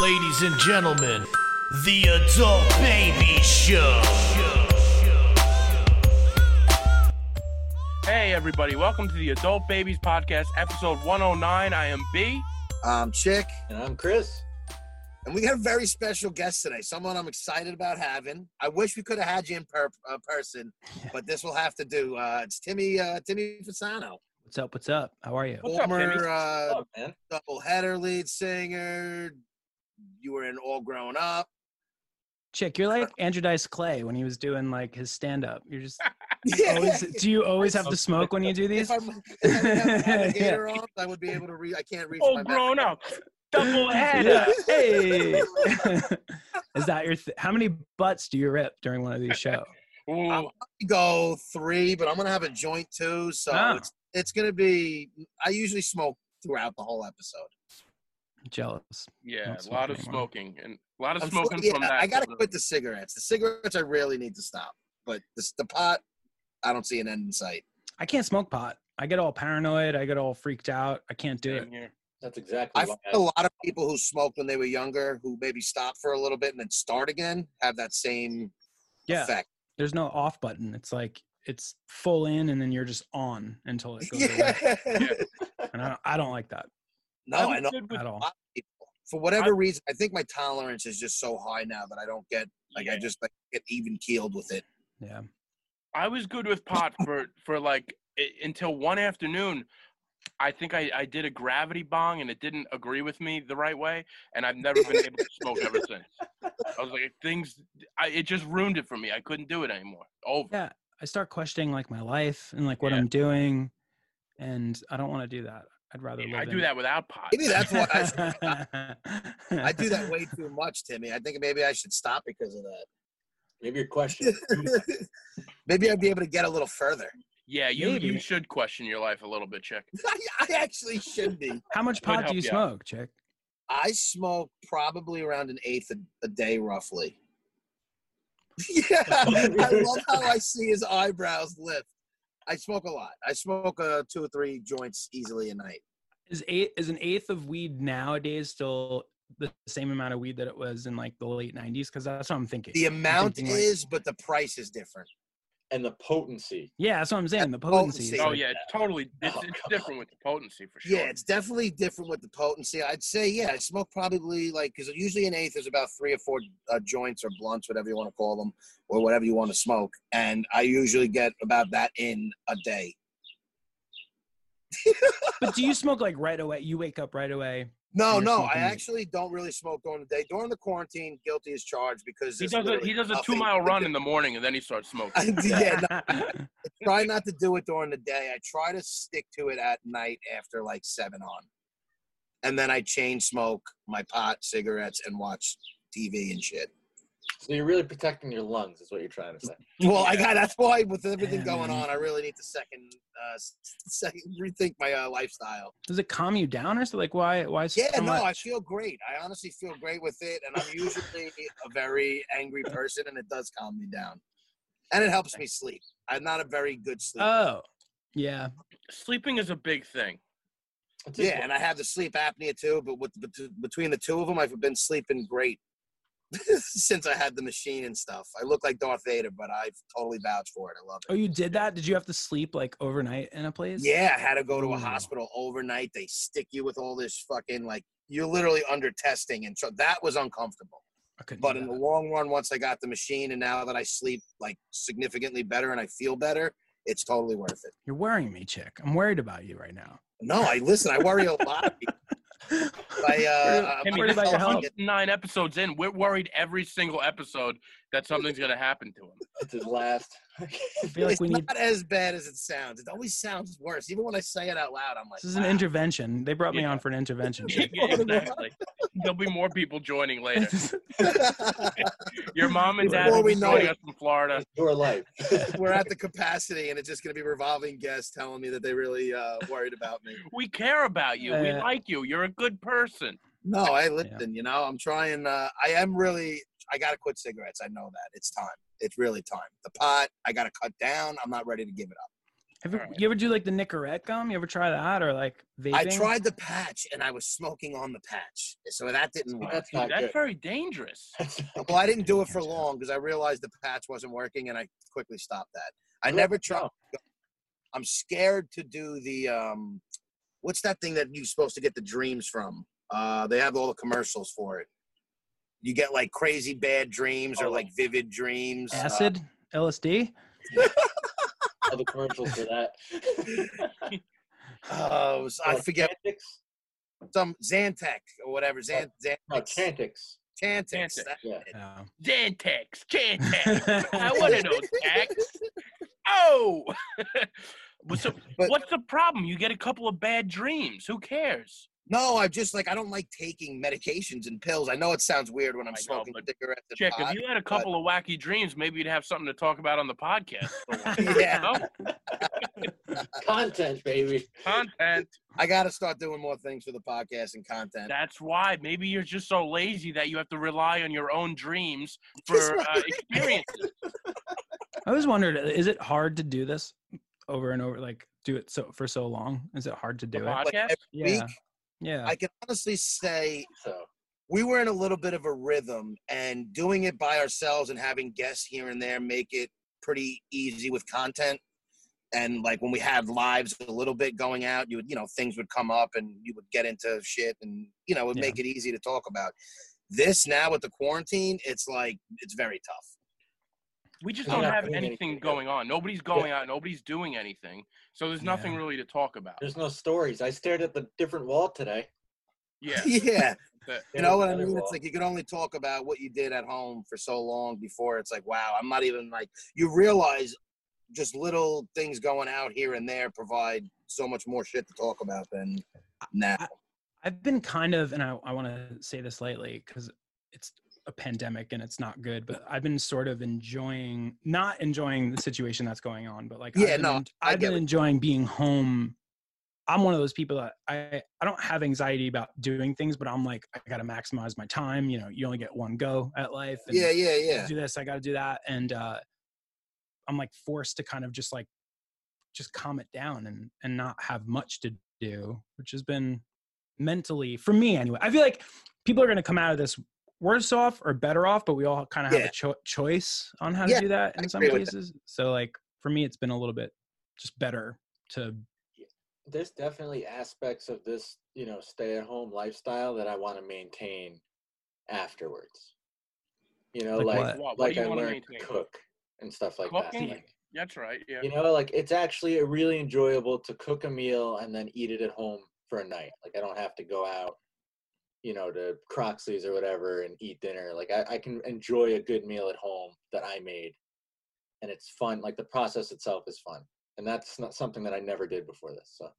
Ladies and gentlemen, the Adult Baby Show. Hey, everybody, welcome to the Adult Babies Podcast, episode 109. I am B. I'm Chick, And I'm Chris. and we got a very special guest today. Someone I'm excited about having. I wish we could have had you in per- uh, person, but this will have to do. Uh, it's Timmy uh, Timmy Fasano, What's up? What's up? How are you? What's up, Timmy? former uh, Oh, man. double header lead singer. You were in All Grown Up. Chick, you're like Andrew Dice Clay when he was doing like his stand up. You're just Yeah. always do you always have to smoke when you do these? If, I'm, if I didn't have the on, I would be able to read. I can't reach All grown back. up. Double header. Yeah. Hey. Is that your th- how many butts do you rip during one of these shows? Ooh, Go three, but I'm gonna have a joint too, so Ah. it's it's gonna be. I usually smoke throughout the whole episode. Jealous. yeah, a lot of anymore. smoking and a lot of I'm smoking yeah, from that. I gotta quit the cigarettes. The cigarettes I really need to stop, but the, the pot, I don't see an end in sight. I can't smoke pot. I get all paranoid. I get all freaked out. I can't do it. Here. That's exactly I why find a lot of people who smoked when they were younger, who maybe stop for a little bit and then start again, have that same Yeah. effect. There's no off button. It's like it's full in and then you're just on until it goes away. Yeah. And I don't, I don't like that no, I'm I know. good with- at all. people. For whatever reason, I think my tolerance is just so high now that I don't get like I just like get even keeled with it. Yeah. I was good with pot for for like i- until one afternoon. I think I, I did a gravity bong and it didn't agree with me the right way, and I've never been able to smoke ever since. I was like, things, I, it just ruined it for me. I couldn't do it anymore. Over. Yeah. I start questioning like my life and like what Yeah. I'm doing. And I don't want to do that. I'd rather live I do in- that without pot. Maybe that's why I, I do that way too much, Timmy. I think maybe I should stop because of that. maybe your question. maybe I'd be able to get a little further. Yeah, you you should question your life a little bit, chick. I, I actually should be. How much Would pot do you you out. smoke, chick? I smoke probably around an eighth a, a day, roughly. Yeah, I love how I see his eyebrows lift. I smoke a lot. I smoke uh, two or three joints easily a night. Is eight is an eighth of weed nowadays still the same amount of weed that it was in like the late '90s? Because that's what I'm thinking. The amount thinking, like- is, but the price is different. And the potency. yeah, that's what I'm saying. The potency. potency. Oh like- yeah, it's totally. It's, Oh, it's come different with the potency for sure. Yeah, it's definitely different with the potency. I'd say, yeah, I smoke probably like because usually an eighth is about three or four uh, joints or blunts, whatever you want to call them, or whatever you want to smoke, and I usually get about that in a day. But do you smoke like right away? You wake up right away. No, You're no, I actually don't really smoke during the day. During the quarantine, guilty as charged because he does a he does a two mile run in the morning and then he starts smoking. Yeah, no, I try not to do it during the day. I try to stick to it at night after like seven on, and then I chain smoke my pot, cigarettes, and watch TV and shit. So you're really protecting your lungs, is what you're trying to say. Well, I got that's why with everything Yeah, going on, I really need to second, uh, second rethink my uh, lifestyle. Does it calm you down or so? Like why? Why? so Yeah, no, I feel great. I honestly feel great with it, and I'm usually a very angry person, and it does calm me down, and it helps me sleep. I'm not a very good sleeper. Oh, yeah. Sleeping is a big thing. Yeah, and I have the sleep apnea too, but with bet- between the two of them, I've been sleeping great since I had the machine and stuff. I look like Darth Vader, but I've totally vouched for it. I love it. Oh, you did that? Did you have to sleep like overnight in a place? Yeah, I had to go to a hospital overnight. They stick you with all this fucking like you're literally under testing, and so that was uncomfortable. I. But in the long run, once I got the machine, and now that I sleep like significantly better and I feel better, it's totally worth it. You're worrying me, chick. I'm worried about you right now. No, I listen. I worry a lot. I, uh, Timmy, worried this about is your health. 109 episodes in. We're worried every single episode that something's gonna happen to him. It's his last. I feel like it's we need. not as bad as it sounds. It always sounds worse. Even when I say it out loud, I'm like, This is an intervention. They brought me on for an intervention. Yeah, exactly. There'll be more people joining later. Your mom and dad Before will we be know joining it. us from Florida. It's your life. We're at the capacity, and it's just going to be revolving guests telling me that they really uh, worried about me. We care about you. We Uh, like you. You're a good person. No, I listen. You know, I'm trying. Uh, I am really. I got to quit cigarettes. I know that it's time. It's really time. The pot, I got to cut down. I'm not ready to give it up. Have you, you ever do like the Nicorette gum? You ever try that or like vaping? I tried the patch and I was smoking on the patch, so that didn't work. That's not that's good. very dangerous. Well, I didn't do it for long because I realized the patch wasn't working, and I quickly stopped that. I Good never tried. know. I'm scared to do the um, what's that thing that you're supposed to get the dreams from? Uh, they have all the commercials for it. You get like crazy bad dreams or Oh. like vivid dreams. uh, acid, LSD. All the commercials for that. uh, was- I Oh, forget Chantix? some Xantec or whatever. Xan, Xan, No, Chantix. Chantix. Chantix. that- Yeah. Yeah. Zantex, Chantix. I want to know, Jack. Oh! What's the, But- what's the problem? You get a couple of bad dreams. Who cares? No, I'm just like I don't like taking medications and pills. I know it sounds weird when I'm I smoking but cigarettes and Chick, pot. if you had a couple of wacky dreams, maybe you'd have something to talk about on the podcast. Yeah. Content, baby. Content. I got to start doing more things for the podcast and content. That's why. Maybe you're just so lazy that you have to rely on your own dreams for uh, experiences. I always wondered, is it hard to do this over and over? Like do it so for so long? Is it hard to The do it? Like podcast. every Yeah. week, Yeah. I can honestly say So we were in a little bit of a rhythm, and doing it by ourselves and having guests here and there make it pretty easy with content. And like when we had lives a little bit going out, you would, you know, things would come up and you would get into shit and, you know, it would Yeah. make it easy to talk about. This now with the quarantine, it's like, it's very tough. We just don't have anything anything. going on. Nobody's going out. Nobody's doing anything. So there's nothing Yeah. really to talk about. there's no stories. I stared at the different wall today. Yeah. yeah. But- You know what I mean? wall. It's like you can only talk about what you did at home for so long before it's like, wow, I'm not even like you realize just little things going out here and there provide so much more shit to talk about than now. I've been kind of, and I, I want to say this lightly because it's a pandemic and it's not good, but I've been sort of enjoying, not enjoying the situation that's going on, but like, Yeah, I've been, no, I've been enjoying being home. I'm one of those people that I, I don't have anxiety about doing things, but I'm like, I got to maximize my time. You know, you only get one go at life. And Yeah, yeah, yeah. do this, I got to do that. And, uh, I'm like forced to kind of just like, just calm it down and, and not have much to do, which has been mentally for me anyway. I feel like people are going to come out of this worse off or better off, but we all kind of have Yeah. a cho- choice on how to Yeah, do that I in some agree with that. cases. So like for me, it's been a little bit just better to There's definitely aspects of this, you know, stay at home lifestyle that I want to maintain afterwards. You know, Like like what? What- what like do you I wanna learned to cook and stuff like Cooking? that. Like, That's right. Yeah. you know, like it's actually really enjoyable to cook a meal and then eat it at home for a night. Like I don't have to go out, you know, to Croxley's or whatever and eat dinner. Like I, I can enjoy a good meal at home that I made, and it's fun. Like the process itself is fun, and that's not something that I never did before this. So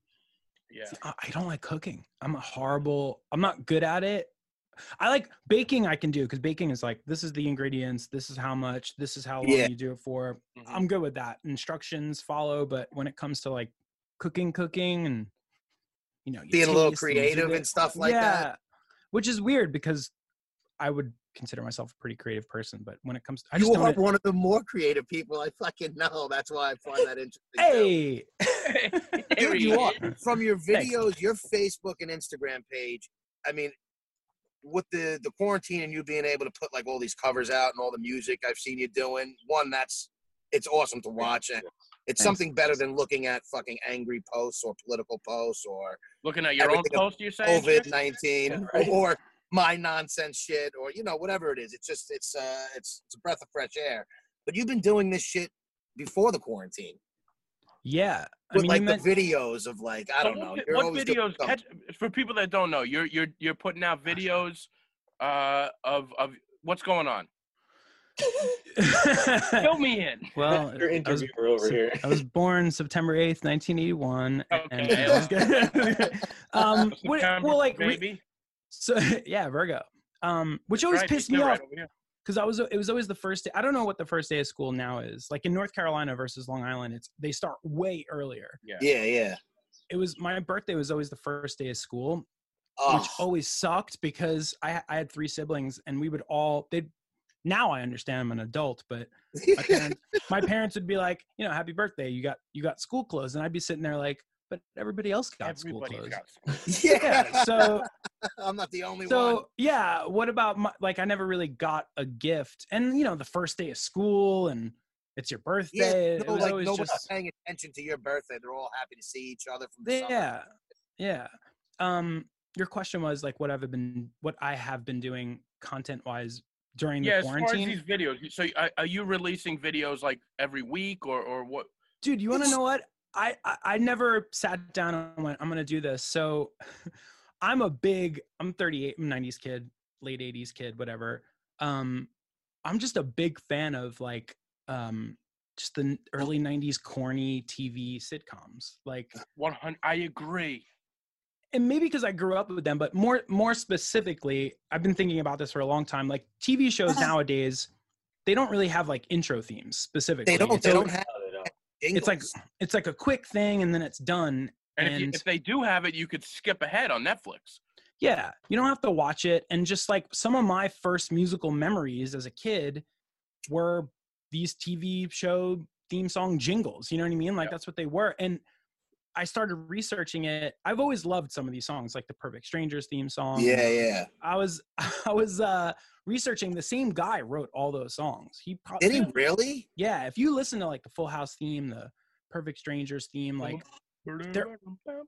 Yeah. I I don't like cooking. I'm a horrible. I'm not good at it. I like baking. I can do because baking is like this is the ingredients. This is how much. This is how long Yeah. you do it for. Mhm. I'm good with that. Instructions follow, but when it comes to like cooking, cooking, and you know, you Being a little taste and creative and stuff like yeah, that. Which is weird because I would consider myself a pretty creative person, but when it comes, to, I just You are one of the more creative people I fucking know. That's why I find that interesting. Hey, There Dude, he you are. is. From your Thanks. videos, your Facebook and Instagram page, I mean, with the the quarantine and you being able to put like all these covers out and all the music I've seen you doing, one that's it's awesome to watch. And it's Thanks. something better than looking at fucking angry posts or political posts or Looking at your own post, you're saying? COVID nineteen Yeah, right. or my nonsense shit or you know whatever it is. It's just it's uh it's it's a breath of fresh air. But you've been doing this shit before the quarantine yeah. I with mean, like the meant, videos of like I don't know. What, vi- you're what videos? Catch, for people that don't know, you're you're you're putting out videos uh, of of what's going on. Fill me in. well, your I was- over here. I was born September 8th, 1981. Okay. I was good. um, what- well, like, re- baby. so yeah, Virgo. Um, which That's always right, pissed me right off over here. because I was, it was always the first day. I don't know what the first day of school now is. Like in North Carolina versus Long Island, it's they start way earlier. Yeah. Yeah, yeah. It was my birthday was always the first day of school, Oh, which always sucked because I I had three siblings and we would all they'd now I understand I'm an adult, but my parents, my parents would be like, you know, happy birthday, you got you got school clothes, and I'd be sitting there like, but everybody else got school Everybody's clothes. got Yeah, so I'm not the only one. so yeah, what about my, like I never really got a gift, and you know, the first day of school, and it's your birthday. Yeah, it no, was like always nobody's just paying attention to your birthday. They're all happy to see each other from the summer. yeah, yeah. Um, your question was like, what I've been, what I have been doing content wise during the Yeah, as far as quarantine. these videos, so are, are you releasing videos like every week or or what? dude you want to know what I, I i never sat down and went i'm gonna do this so i'm a big i'm 38 i'm 90s kid late 80s kid whatever um i'm just a big fan of like um just the early 90s corny tv sitcoms like One hundred. I agree. And maybe because i grew up with them but more more specifically i've been thinking about this for a long time like tv shows Uh-huh. nowadays they don't really have like intro themes specifically They don't. It's They al- don't have. No, they don't. it's like it's like a quick thing and then it's done And, if, you, if they do have it, you could skip ahead on Netflix. yeah you don't have to watch it and just like some of my first musical memories as a kid were these tv show theme song jingles you know what i mean like Yep. that's what they were and i started researching it i've always loved some of these songs like the perfect strangers theme song Yeah, yeah. i was i was uh researching the same guy wrote all those songs he probably Did he really? yeah if you listen to like the full house theme the perfect strangers theme like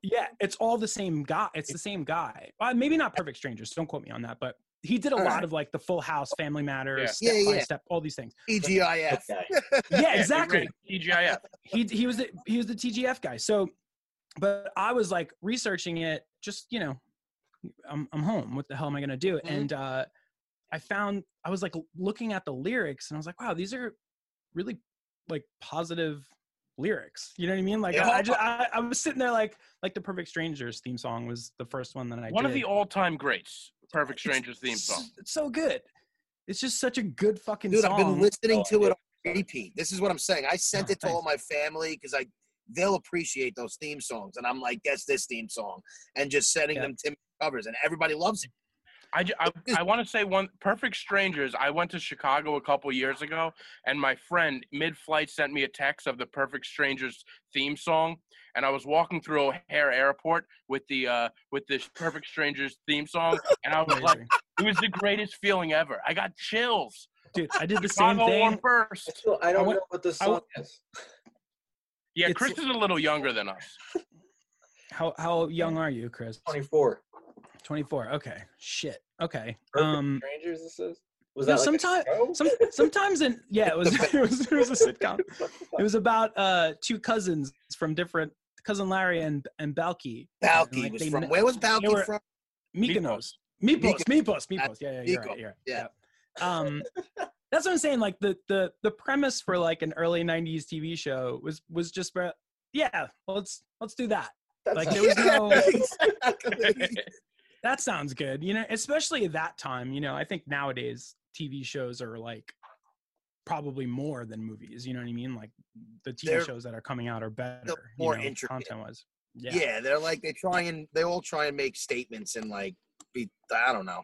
Yeah, it's all the same guy. It's the same guy. Uh, maybe not Perfect Strangers. Don't quote me on that, but he did a All lot right. of like the Full House, Family Matters, Yeah. Step Yeah, by yeah. Step, all these things. TGIF. Okay. Yeah, exactly. ran TGIF. he he was the he was the TGF guy. So, but I was like researching it. Just you know, I'm I'm home. What the hell am I gonna do? Mhm. And uh, I found I was like looking at the lyrics, and I was like, wow, these are really like positive lyrics. You know what I mean? Like I, I just I, I was sitting there like like the Perfect Strangers theme song was the first one that I One did. of the all-time greats. Perfect It's Strangers theme song. It's so good. It's just such a good fucking Dude, song. I've been listening Oh, to it yeah. on repeat. This is what I'm saying. I sent Oh, it to all my family because I they'll appreciate those theme songs, and I'm like, guess this theme song, and just sending Yeah. them Tim covers, and everybody loves it. I, ju- I, I want to say one Perfect Strangers. I went to Chicago a couple years ago, and my friend mid-flight sent me a text of the Perfect Strangers theme song, and I was walking through O'Hare Airport with the uh, with this Perfect Strangers theme song, and I was like, it was the greatest feeling ever. I got chills. Dude, I did the same Chicago won thing. first. Still, I don't went- know what this I song went- is. Yeah, It's- Chris is a little younger than us. How how young are you, Chris? 24. 24. Okay. Shit. Okay. Um Strangers, this is? Was no, that like a show? some sometimes in yeah, it was it was, it was a sitcom. It was about uh two cousins from different cousin Larry and and Balki. Balki like, was they from met- where was Balki were- from? Mykonos. Mypos, Mypos, Mypos. That's Yeah, yeah, you're Miko, right. You're right. yeah. Yep. Um, that's what I'm saying. Like the the the premise for like an early '90s TV show was was just, yeah, let's let's do that. That like, sounds- there was no- exactly. That sounds good. You know, especially at that time. You know, I think nowadays TV shows are like probably more than movies. You know what I mean? Like the TV They're- shows that are coming out are better. more you know, intricate. content wise. yeah. Yeah. they're like they try and they all try and make statements and like be I don't know.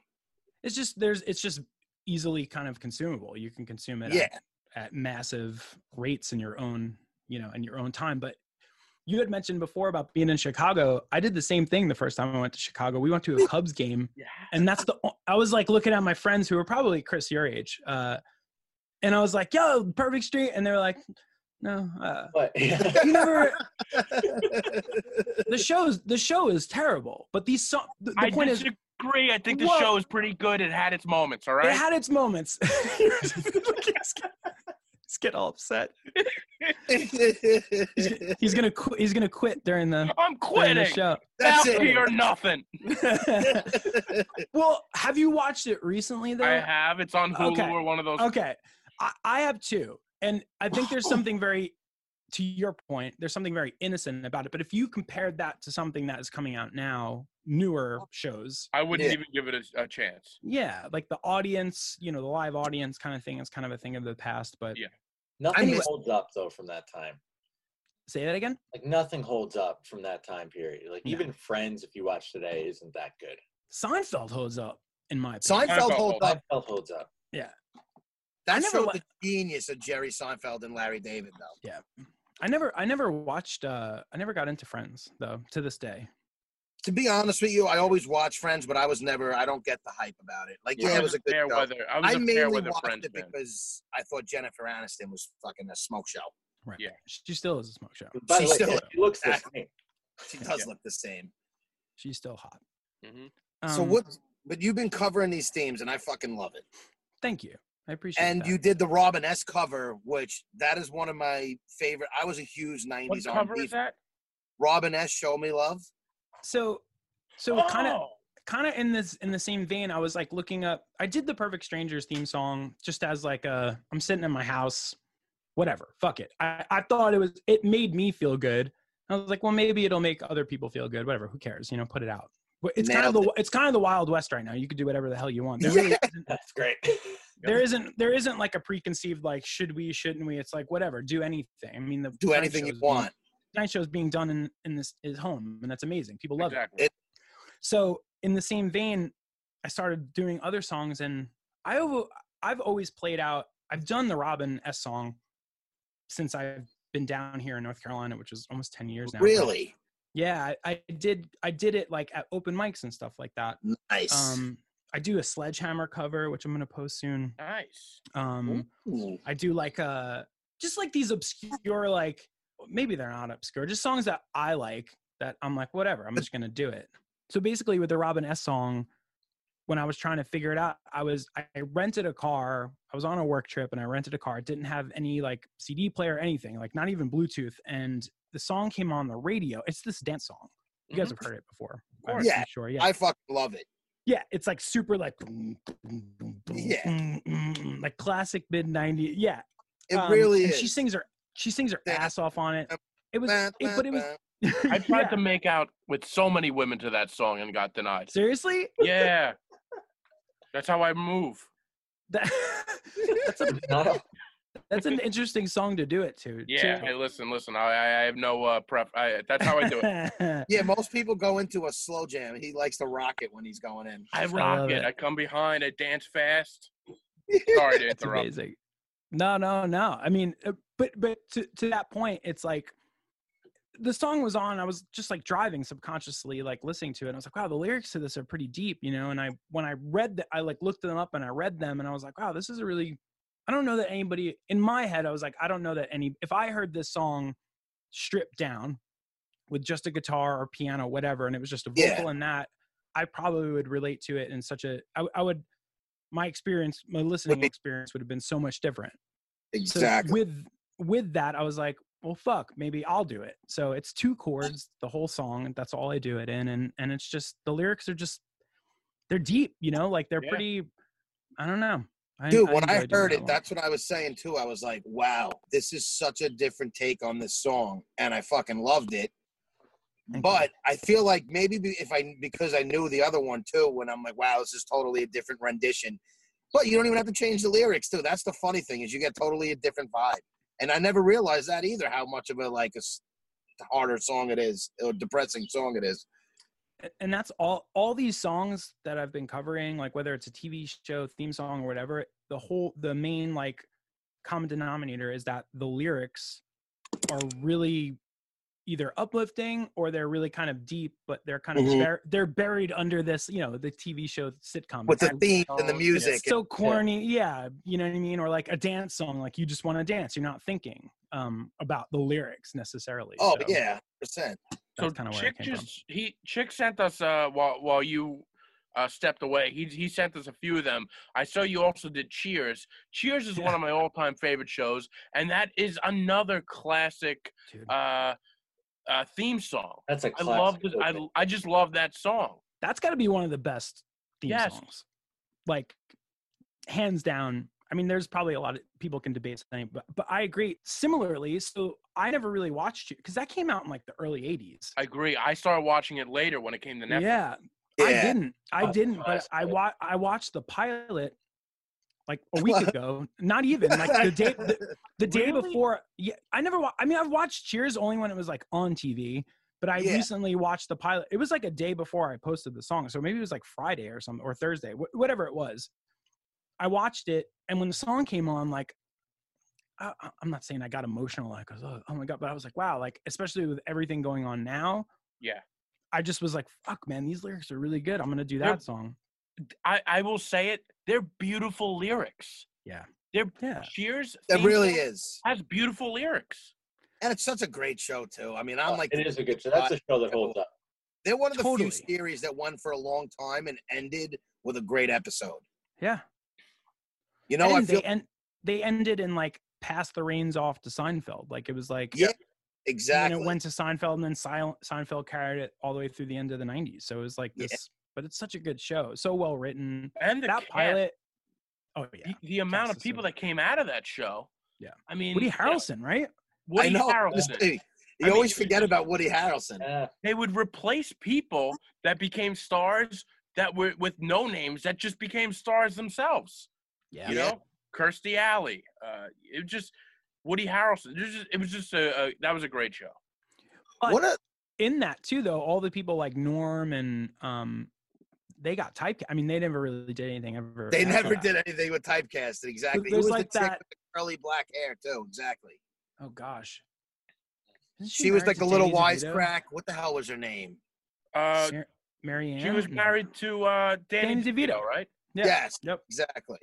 It's just there's it's just easily kind of consumable. You can consume it. Yeah, at, at massive rates in your own you know in your own time but you had mentioned before about being in chicago i did the same thing the first time i went to chicago we went to a cubs game yeah. and that's the I was like looking at my friends who were probably chris your age uh and i was like yo perfect street and they're like no uh But, you never the show's the show is terrible but these so the, the I point is disagree. I think the show is pretty good. It had its moments. all right? it had its moments Let's get- all upset he's, gonna quit he's gonna quit during the I'm during the quitting. show That's Balki it. or nothing. well, have you watched it recently though? I have. It's on Hulu Okay. or one of those. Okay, I, I have too, and I think there's something very, to your point, there's something very innocent about it. But if you compared that to something that is coming out now, newer shows, I wouldn't Yeah. even give it a, a chance. yeah, like the audience, you know, the live audience kind of thing is kind of a thing of the past. But Yeah. Nothing miss- holds up though from that time. say that again. Like nothing holds up from that time period. Like No. even Friends, if you watch today, isn't that good. Seinfeld holds up in my opinion. Seinfeld Seinfeld holds holds up. Seinfeld holds up. Yeah, That never showed wa- the genius of Jerry Seinfeld and Larry David, though. Yeah. I never I never watched uh I never got into Friends though to this day. To be honest with you, I always watch Friends, but I was never. I don't get the hype about it. Like, yeah, I it was was a good fair show. weather. I was I a fair mainly weather watched friends it man. because I thought Jennifer Aniston was fucking a smoke show. Right. Yeah. She still is a smoke show. By the She's way, still- she looks the Exactly. same. She does Yeah. look the same. She's still hot. Mhm. so Um, what? But you've been covering these themes, and I fucking love it. Thank you. I appreciate it. And that. you did the Robin S cover, which that is one of my favorite. I was a huge '90s. What '90s cover R&B is that? Robin S. Show Me Love. So so kind of Oh, kind of in this in the same vein i was like looking up i did the perfect strangers theme song just as like a i'm sitting in my house whatever fuck it. I, I thought it was it made me feel good. I was like well maybe it'll make other people feel good whatever who cares you know put it out. But it's kind of Nailed the it's kind of the wild west right now. You could do whatever the hell you want. There really Yeah. isn't, That's great. there isn't there isn't like a preconceived like should we shouldn't we? It's like whatever do anything. I mean the Do anything you want. Night show is being done in in this is home and that's amazing people love it exactly. It- so in the same vein i started doing other songs and i over, i've always played out i've done the robin s song since i've been down here in north carolina which is almost 10 years now but Really yeah I, I did i did it like at open mics and stuff like that nice. um i do a sledgehammer cover which i'm gonna post soon nice. um Ooh. I do like uh just like these obscure like maybe they're not obscure, just songs that I like that I'm like whatever, I'm just gonna do it. So basically with the Robin S song, when I was trying to figure it out, I was I rented a car. I was on a work trip and I rented a car. It didn't have any like CD player or anything, like not even Bluetooth. And the song came on the radio. It's this dance song. You guys Mhm. have heard it before. Of course. I'm Yeah, sure. Yeah. I fucking love it. Yeah, it's like super like boom, boom, boom, boom, Yeah. mm, mm, mm, like classic mid 90s. Yeah, It um, really and is. She sings her she sings her ass off on it. It was, it, but it was. I tried yeah. to make out with so many women to that song and got denied. seriously. Yeah. That's how I move. That, that's a that's an interesting song to do it to. Yeah. Hey, listen, listen. I, I I have no uh, prep. I, that's how I do it. it. Yeah, most people go into a slow jam. He likes to rock it when he's going in. I love rock it. it. I come behind. I dance fast. Sorry to It's interrupt. amazing. No, no, no. I mean, uh, but but to to that point, it's like the song was on. I was just like driving subconsciously, like listening to it. And I was like, wow, the lyrics to this are pretty deep, you know. And I when I read that, I like looked them up and I read them, and I was like, wow, this is a really. I don't know that anybody in my head. I was like, I don't know that any. If I heard this song stripped down with just a guitar or piano, whatever, and it was just a Yeah. vocal and that, I probably would relate to it in such a. I, I would. My experience, my listening experience, would have been so much different so Exactly. with with that i was like well fuck maybe i'll do it so it's two chords the whole song that's all i do it in and and it's just the lyrics are just they're deep you know like they're Yeah. pretty i don't know I, Dude, when I heard that it, one. that's what I was saying too. I was like, wow, this is such a different take on this song. And I fucking loved it. Thank you. But I feel like maybe if I, because I knew the other one too, when I'm like, wow, this is totally a different rendition. But you don't even have to change the lyrics too. That's the funny thing is you get totally a different vibe. And I never realized that either, how much of a like a harder song it is or depressing song it is. And that's all all these songs that i've been covering like whether it's a tv show theme song or whatever the whole the main like common denominator is that the lyrics are really either uplifting or they're really kind of deep but they're kind of Mhm. bur- they're buried under this you know the tv show sitcom With the theme themes and the music. so corny yeah you know what i mean or like a dance song like you just want to dance you're not thinking um about the lyrics necessarily oh, so yeah, percent. So kind of Chick it came from just he Chick sent us uh while while you uh stepped away. He he sent us a few of them. I saw you also did Cheers. Cheers is one of my all time favorite shows, and that is another classic dude uh uh theme song. That's a I classic. love this. I. I just love that song. that's got to be one of the best theme Yes. songs. Like hands down. I mean, there's probably a lot of people can debate something, but but I agree. Similarly, so I never really watched it because that came out in like the early '80s. I agree. I started watching it later when it came to Netflix. Yeah, Yeah. I didn't. I Oh, didn't, but. I wa- I watched the pilot like a week ago. Not even like the day the, the day Really? before. Yeah, I never. Wa- I mean, I've watched Cheers only when it was like on TV. But I Yeah. recently watched the pilot. It was like a day before I posted the song, so maybe it was like Friday or something or Thursday, wh- whatever it was. I watched it, and when the song came on, like, I, I- I'm not saying I got emotional, like, I was, oh, oh my god, but I was like, wow, like, especially with everything going on now, Yeah. I just was like, fuck, man, these lyrics are really good. I'm gonna do They're- that song. I, I will say it. They're beautiful lyrics. Yeah. They're Yeah. Cheers. It really is, Has beautiful lyrics. and it's such a great show too. I mean, I'm oh, like, it is a good show. That's a show that holds up. they're one of the Totally. few series that won for a long time and ended with a great episode. Yeah. You know, I feel they end, they ended in like pass the reins off to Seinfeld. Like it was like Yeah, exactly. then it went to Seinfeld, and then Sil- Seinfeld carried it all the way through the end of the '90s. So it was like Yeah. this, but it's such a good show, so well written. And the that cast, pilot. Oh yeah, the, the amount of is so people that came out of that show. Yeah. I mean, Woody you know, Harrelson, right? Woody I know. Harrelson. You I mean, always forget about Woody Harrelson. Yeah. They would replace people that became stars that were with no names that just became stars themselves. Yeah. You Yeah. know, Kirstie Alley. Uh, it was just Woody Harrelson. It was just, it was just a, a that was a great show. But What a in that too, though, all the people like Norm and um, they got typecast. I mean, they never really did anything ever. they never that. did anything with typecasting. Exactly. Who there's was like the that- curly black hair too? Exactly. Oh gosh. Isn't She, was like a little Danny DeVito? wisecrack. What the hell was her name? Uh, Mar- Mary she was married to uh, Danny, Danny DeVito, DeVito. right? Yeah. Yes, Yep. exactly.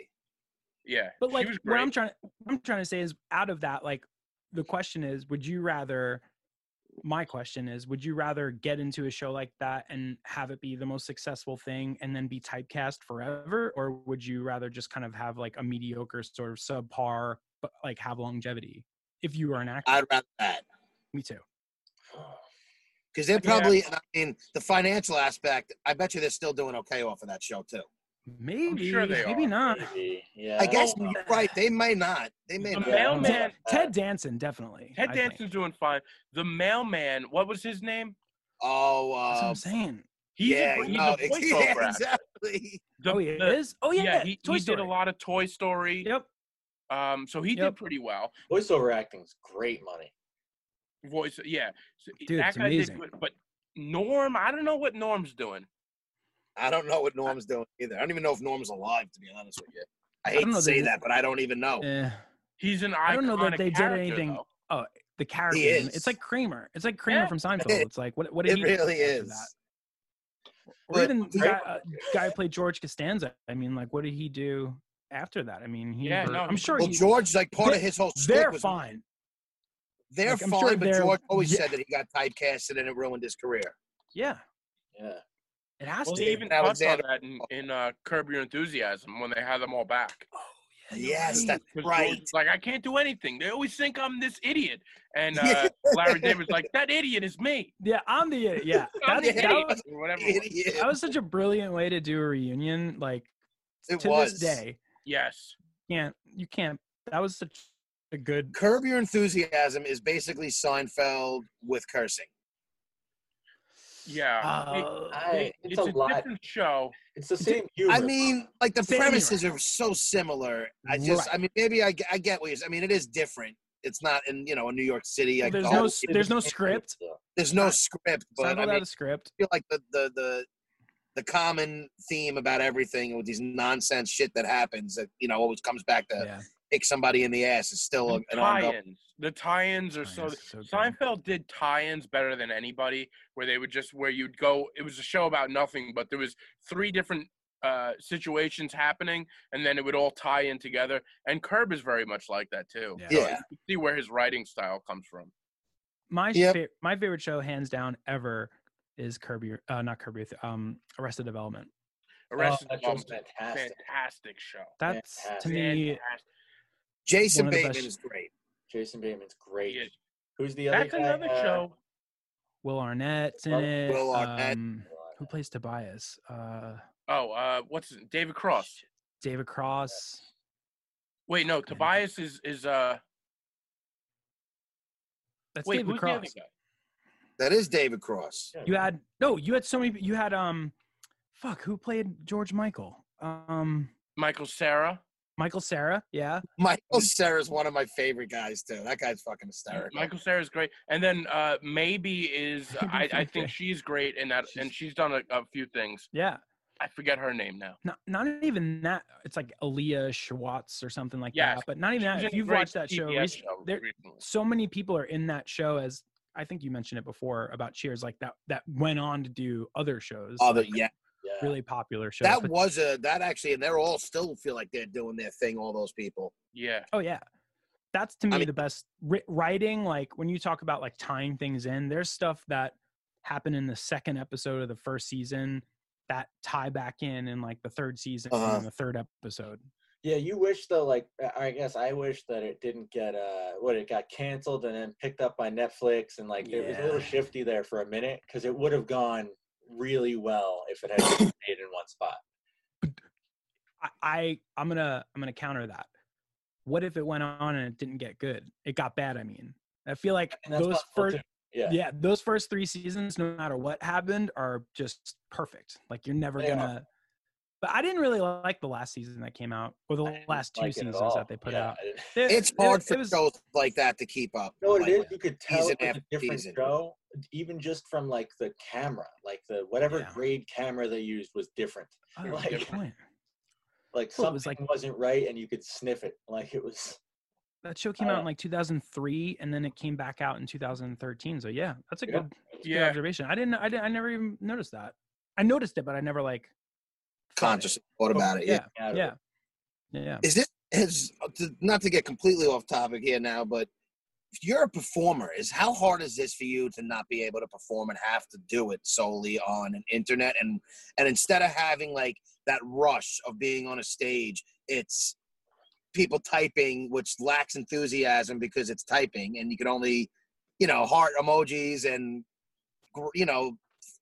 Yeah, But like what I'm great. trying what I'm trying to say is out of that, like the question is, would you rather my question is, would you rather get into a show like that and have it be the most successful thing and then be typecast forever? Or would you rather just kind of have like a mediocre sort of subpar but like have longevity if you were an actor? I'd rather that Me too. Oh, because they're Yeah. probably. I mean, the financial aspect. I bet you they're still doing okay off of that show too. Maybe, sure they maybe are. not. Maybe. Yeah. I guess Well, you're right. They may not. They may The not. mailman- Ted, Ted Danson, definitely. Ted I think. Danson's doing fine. The mailman, what was his name? Oh, That's what uh, I'm saying. He's yeah, a, he's no, a voiceover yeah, actor. exactly. The- oh, he the- is? Oh, yeah. he, Toy he Story. did a lot of Toy Story. Yep. Um, so he Yep. did pretty well. Voiceover acting's great money. Voice, yeah. So Dude, that it's guy amazing. did. But Norm, I don't know what Norm's doing. I don't know what Norm's doing either. I don't even know if Norm's alive, to be honest with you. I I hate don't to know say that- that, but I don't even know. Eh. He's an iconic I don't know that they did anything- though. the character. He in it. is. Like Kramer. It's like Kramer Yeah. from Seinfeld. It's like what what did It he do really after is. that? Or But- even the guy, uh, guy who played George Costanza. I mean, like, what did he do after that? I mean, he. Yeah, never- no, I'm sure Well, he, George, is like part of They're- his whole they're was fine. they're Like, fine, sure but they're- George always yeah. said that he got typecasted and it ruined his career. Yeah, Yeah. It has Well, to. he even David touched on that in, in uh, Curb Your Enthusiasm when they had them all back. Oh, Yeah, you're Yes, right. George right. like, I can't do anything. They always think I'm this idiot. And uh, Larry David's like, that idiot is me. Yeah, I'm the idiot. Yeah, I'm that's, the that, was, whatever. Idiot. that was such a brilliant way to do a reunion. Like It to was. this day, Yes. can't you can't. That was such a good. Curb Your Enthusiasm is basically Seinfeld with cursing. Yeah. It- Uh, I, it- it's, it's a, lot. different show. It's the same humor. I mean, like the Same premises are so similar. I just, Right. I mean, maybe I, get- I get what you're. I mean, it is different. It's not in you know in New York City. Like there's the no whole- s- there's no script. there's no script, but I Seinfeld mean, had a script. feel like the the the the common theme about everything with these nonsense shit that happens that you know always comes back to Yeah, kick somebody in the ass is still a, The an tie-ins. The tie-ins are so. Tie-ins, so good. Seinfeld did tie-ins better than anybody, where they would just where you'd go. It was a show about nothing, but there was three different uh, situations happening, and then it would all tie in together. And Curb is very much like that too. Yeah. So Yeah. you can see where his writing style comes from. my Yep. fa- my favorite show, hands down, ever is Kirby. Your- Uh, not Kirby. Um, Arrested Development. Arrested that show's Development, fantastic. fantastic show. That's to me. Fantastic. Jason One Bateman best- is great. Jason Bateman's great. He is. Who's the other That's guy? another Uh, show. Will Arnett's in Will it. Arnett. Um, who plays Tobias? Uh, Oh, uh, what's his, David Cross? David Cross. Wait, no, Tobias is is uh. That's Wait, David who's the other Cross. guy? That is David Cross. You had no. You had so many. You had um, fuck. Who played George Michael? Um, Michael Cera. Michael Cera. Yeah. Michael Cera is one of my favorite guys too. That guy's fucking hysterical. Michael Cera is great, and then uh, maybe is Maybe I, I think she's great in that, and She's- she's done a, a few things. Yeah. I forget her name now. not not even that. It's like Aaliyah Schwartz or something like Yes, that. But not even She's that. If you've watched that show, rec- show there- recently. so many people are in that show as I think you mentioned it before about Cheers, like that that went on to do other shows, Other like yeah, Yeah. Really popular shows. that but- was a that actually, and they're all still feel like they're doing their thing. All those people. Yeah. Oh yeah, that's to me mean- the best Wri- writing. Like when you talk about like tying things in, there's stuff that happened in the second episode of the first season that tie back in in like the third season Uh-huh. and the third episode. Yeah, you wish though, like I I guess I wish that it didn't get uh what it got canceled and then picked up by Netflix and like it was a little shifty there for a minute because it would have gone really well if it had been made in one spot. I, I I'm gonna I'm gonna counter that. What if it went on and it didn't get good? It got bad. I mean, I feel like those first. Yeah. yeah. those first three seasons, no matter what happened, are just perfect. Like you're never They gonna. But I didn't really like the last season that came out, or the last two like seasons that they put Yeah, out. I It's there- hard for it was- shows like that to keep up. You know what like, it is? You could tell season it's a after different season. show, even just from like the camera, like the whatever Yeah. grade camera they used was different. Oh, like- good point. Like Well, something was like- wasn't right, and you could sniff it. Like it was. That show came out Uh, in like 2003, and then it came back out in 2013. So yeah, that's a Yeah. good, that's a good Yeah. observation. I didn't, I didn't, I never even noticed that. I noticed it, but I never like consciously thought about it. Yeah. Yeah, yeah, yeah. Is this is not to get completely off topic here now, but if you're a performer, is how hard is this for you to not be able to perform and have to do it solely on an internet and and instead of having like that rush of being on a stage, it's people typing which lacks enthusiasm because it's typing and you can only you know heart emojis and you know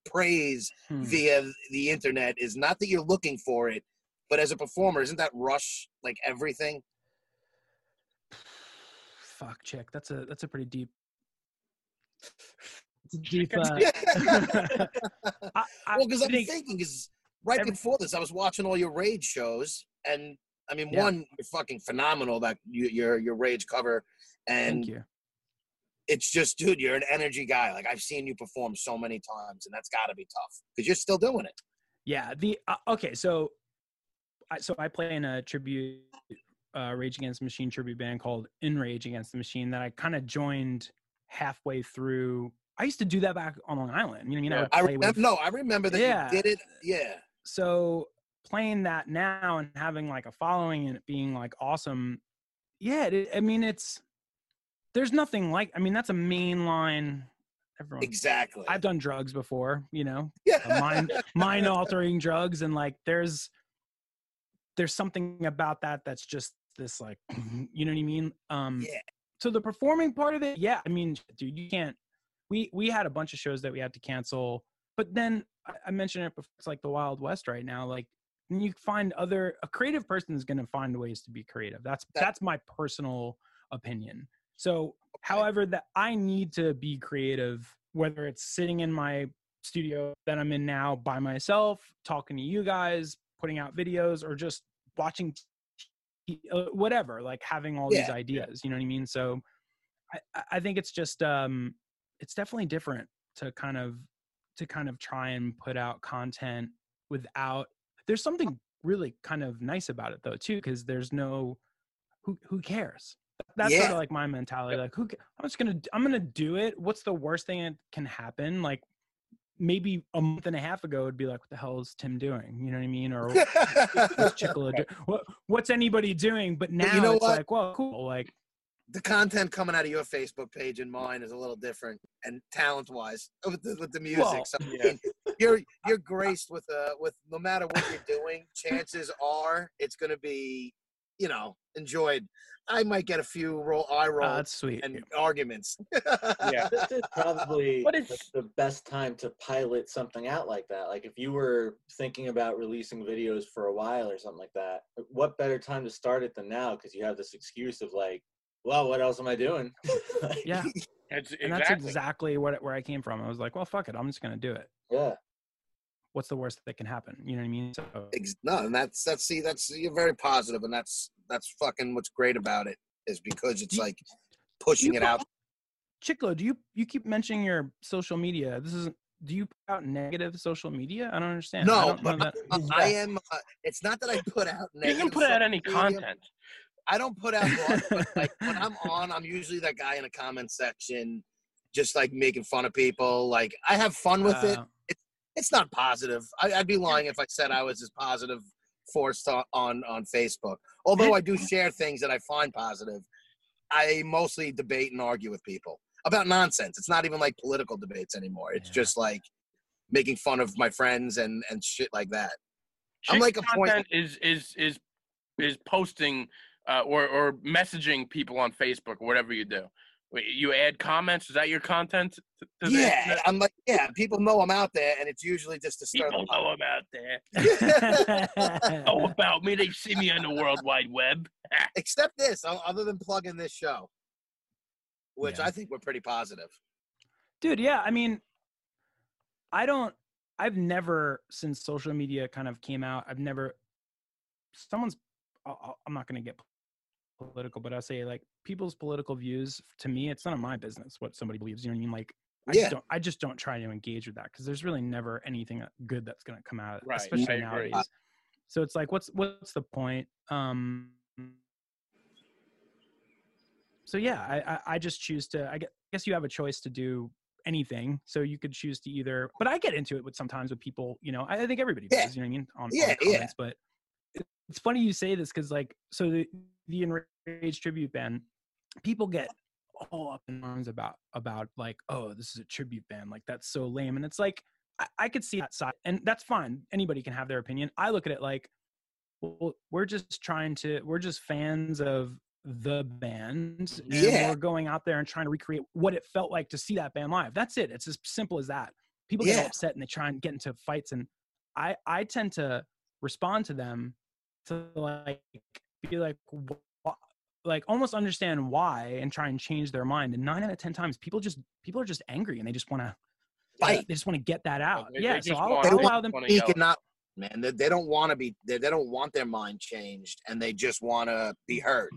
praise Hmm. via the internet is not that you're looking for it but as a performer isn't that rush like everything Fuck, chick. That's a that's a pretty deep. Deep. Uh, I, I well because i'm think- thinking is right every- before this i was watching all your rage shows and i mean Yeah. one you're fucking phenomenal that you, your your rage cover and it's just dude you're an energy guy like i've seen you perform so many times and that's got to be tough because you're still doing it Yeah. The uh, okay. So, I so I play in a tribute, uh, Rage Against the Machine tribute band called In Rage Against the Machine that I kind of joined halfway through. I used to do that back on Long Island. You know I mean? Yeah. i play remember with- no i remember that Yeah. you did it yeah so playing that now and having like a following and it being like awesome yeah it, i mean it's there's nothing like i mean that's a main line everyone exactly i've done drugs before you know yeah mind mind altering drugs and like there's there's something about that that's just this like you know what i mean? Um Yeah. so the performing part of it yeah i mean dude you can't we we had a bunch of shows that we had to cancel but then i, I mentioned it before it's like the wild west right now like you find other a creative person is going to find ways to be creative that's That- that's my personal opinion. So however that i need to be creative whether it's sitting in my studio that i'm in now by myself talking to you guys putting out videos or just watching uh, whatever like having all these Yeah, yeah. ideas you know what i mean? So I, I- I think it's just um it's definitely different to kind of to kind of try and put out content without there's something really kind of nice about it though too because there's no who who cares? That's sort of like my mentality like who i'm just gonna i'm gonna do it what's the worst thing that can happen? Like maybe a month and a half ago it'd be like what the hell is tim doing you know what i mean or do- what, what's anybody doing but now you know it's what? like well cool like the content coming out of your Facebook page and mine is a little different, and talent wise with the, with the music. Well, so I yeah. mean, you're you're graced with uh with no matter what you're doing, chances are it's going to be, you know, enjoyed. I might get a few roll eye uh, rolls that's sweet and arguments. Yeah. this is probably But the, it's- the best time to pilot something out like that. Like if you were thinking about releasing videos for a while or something like that, what better time to start it than now? Because you have this excuse of like, well, what else am I doing? Like, yeah It's and that's exactly. exactly what where I came from. I was like, well, fuck it, I'm just gonna do it. yeah. What's the worst that can happen? You know what I mean? So no, and that's that's see that's you're very positive, and that's that's fucking what's great about it is because it's like pushing it out. Chiclo, do you you keep mentioning your social media? This isn't do you put out negative social media? I don't understand. I No, don't but. I, I am. Uh, it's not that I put out. You can put out any media. content. I don't put out but like when I'm on, I'm usually that guy in the comment section, just like making fun of people. Like I have fun with it. It's not positive. I, I'd be lying if I said I was as positive forced on on, on Facebook. Although I do share things that I find positive, I mostly debate and argue with people about nonsense. It's not even like political debates anymore. It's Yeah. just like making fun of my friends and and shit like that. I'm like a point- is is is is posting uh, or or messaging people on Facebook or whatever you do. Wait, You add comments. Is that your content? to- to the Yeah, internet? I'm like, yeah, people know I'm out there, and it's usually just to stir People know I'm out there. oh, about me. They see me on the World Wide Web. Except this, other than plugging this show, which Yeah. I think we're pretty positive. dude yeah i mean i don't i've never since social media kind of came out i've never someone's I'll- I'll- i'm not going to get political but I'll say like people's political views to me it's none of my business what somebody believes you know what i mean like I Yeah. just don't I just don't try to engage with that because there's really never anything good that's going to come out Right, I especially agree. nowadays. So it's like what's what's the point? Um so yeah, I, I I just choose to. I gue- guess you have a choice to do anything. So you could choose to either. But I get into it with sometimes with people. You know, I, I think everybody Yeah. does. You know what I mean? On, on Yeah, yeah. But it's funny you say this because like so the the enraged tribute band, people get all up in arms about about like oh this is a tribute band like that's so lame and it's like I, I could see that side and that's fine anybody can have their opinion i look at it like well we're just trying to we're just fans of the band and Yeah. we're going out there and trying to recreate what it felt like to see that band live that's it it's as simple as that people get Yeah. upset and they try and get into fights and i i tend to respond to them to like be like like almost understand why and try and change their mind and nine out of ten times people just people are just angry and they just want to Fight. they just want to get that out they- they yeah so I'll, I'll they allow them wanna Speak and not, man. They, they don't want to be. They, they don't want their mind changed, and they just want to be heard.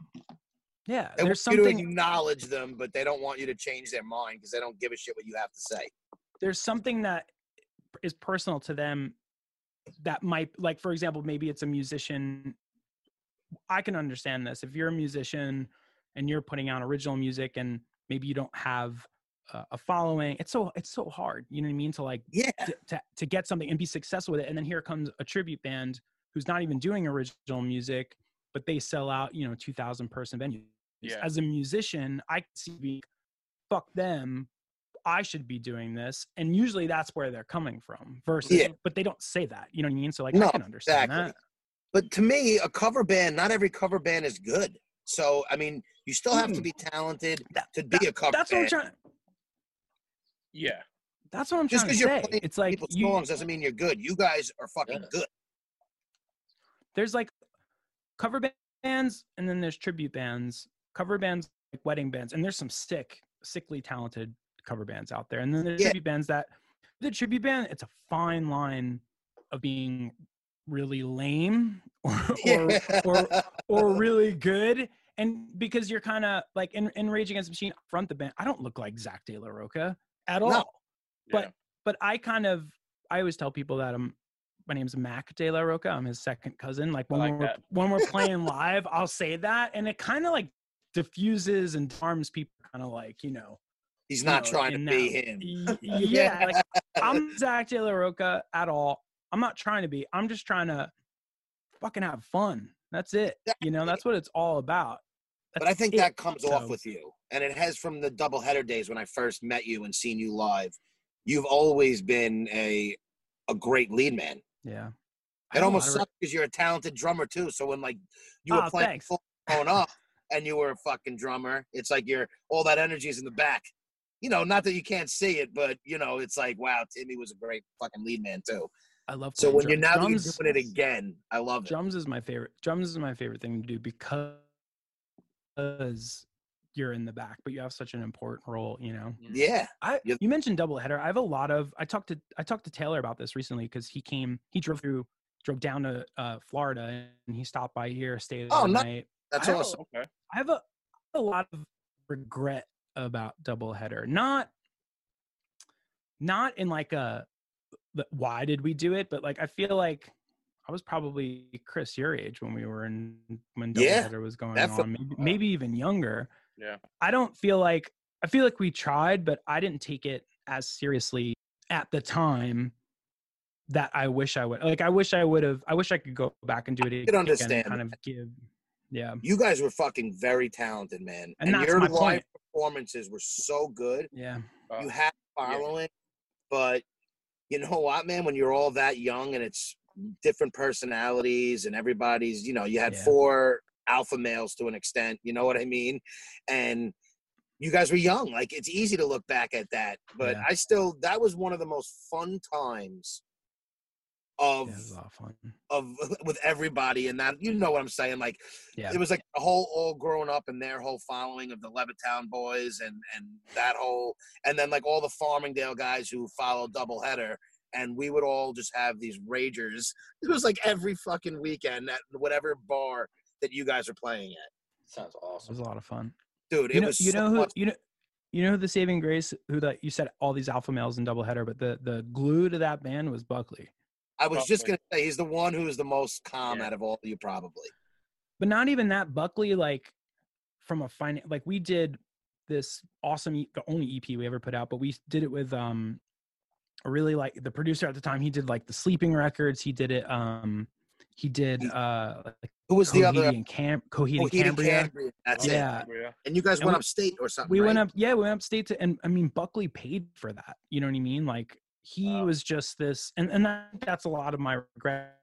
yeah They there's want you to acknowledge them, but they don't want you to change their mind because they don't give a shit what you have to say. there's something that is personal to them that might like for example maybe it's a musician i can understand this. If you're a musician and you're putting out original music and maybe you don't have uh, a following it's so it's so hard you know what i mean? To like Yeah, to, to, to get something and be successful with it and then here comes a tribute band who's not even doing original music but they sell out you know 2000 person venues. Yeah. as a musician i could see being, fuck them. I should be doing this. And usually that's where they're coming from versus Yeah. but they don't say that you know what i mean? So like i can understand exactly. that but to me, a cover band. Not every cover band is good. So I mean, you still have to Mm. be talented to be a cover that's what i'm band. trying Yeah. that's what i'm Just trying to because you're say playing it's like people's you, songs doesn't mean you're good. You guys are fucking Yeah. good. there's like cover bands and then there's tribute bands cover bands like wedding bands and there's some sick sickly talented cover bands out there and then there's Yeah. tribute bands that the tribute band it's a fine line of being really lame or or, or, or really good and because you're kind of like in, in rage against the machine front the band i don't look like Zack de la Rocha at all No. but Yeah. but I kind of I always tell people that I'm my name's Mac De La Rocha. I'm his second cousin. Like when like we're that. when we're playing live, I'll say that, and it kind of like diffuses and harms people. Kind of like you know, He's you not know, trying to be him. yeah, like I'm Zack de la Rocha at all. I'm not trying to be. I'm just trying to fucking have fun. That's it. You know, that's what it's all about. But I think it. that comes off with you. And it has from the doubleheader days when I first met you and seen you live. You've always been a a great lead man. Yeah. It almost lot of re- sucks because you're a talented drummer too. So when like you were Ah, playing thanks. up and you were a fucking drummer, it's like you're all that energy is in the back. You know, not that you can't see it, but you know, it's like wow, Timmy was a great fucking lead man too. I love. So playing when you're drums. now Drums- doing it again, I love drums is my favorite drums is my favorite thing to do because because you're in the back but you have such an important role you know Yeah, i you mentioned double header i have a lot of i talked to i talked to taylor about this recently because he came he drove through drove down to uh florida and he stopped by here stayed Oh, the no- night that's I have a- awesome. Okay. i have a, a lot of regret about double header not not in like a the- why did we do it, but like I feel like I was probably Chris your age when we were in when Yeah, Doubleheader was going on, maybe, maybe even younger. Yeah. I don't feel like I feel like we tried, but I didn't take it as seriously at the time that I wish I would. Like I wish I would have. I wish I could go back and do it again. understand And kind of give. Yeah. You guys were fucking very talented, man. And that's your live point. performances were so good. Yeah. Uh, you had following, but you know what, man? When you're all that young and it's different personalities and everybody's, you know, you had Yeah. four alpha males to an extent. You know what I mean? And you guys were young. Like it's easy to look back at that, but Yeah. I still that was one of the most fun times of Yeah, it was a lot of fun. of with everybody and that you know what I'm saying like Yeah. it was like a whole all growing up and their whole following of the Levittown boys and and that whole and then like all the Farmingdale guys who follow doubleheader and we would all just have these ragers. It was like every fucking weekend at whatever bar that you guys are playing at. Sounds awesome. It was a lot of fun. Dude, it you know, was you so know who much you know you know who the saving grace who that you said all these alpha males in doubleheader, but the the glue to that band was Buckley. I was just gonna say he's the one who is the most calm Yeah. out of all of you probably. But not even that. Buckley, like from a fine, like we did this awesome, the only EP we ever put out, but we did it with um, a really like the producer at the time. He did like the Sleeping Records. He did it. Um, he did uh, like Who was the other Coheed and Cam, Coheed and Coheed and Cambria. Cambria, That's. Yeah. yeah. And you guys And went we- upstate or something. we went up yeah we went upstate to and i mean buckley paid for that you know what i mean like he Wow. was just this and and I think that's a lot of my regret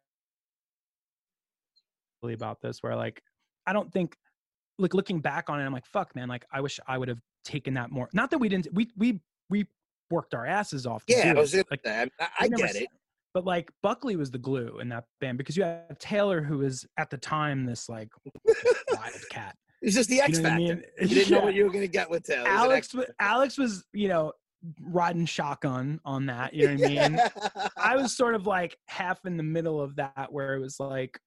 really about this where like i don't think like looking back on it i'm like fuck man like i wish i would have taken that more not that we didn't we we we worked our asses off to Yeah, I was it. like say, I, I- get it. but like buckley was the glue in that band because you had taylor who was at the time this like wild cat It's just the you X know what I mean? You didn't know what you were gonna get with Taylor. Was Alex, Alex was, you know, riding shotgun on that. You know what I mean? I was sort of like half in the middle of that, where it was like,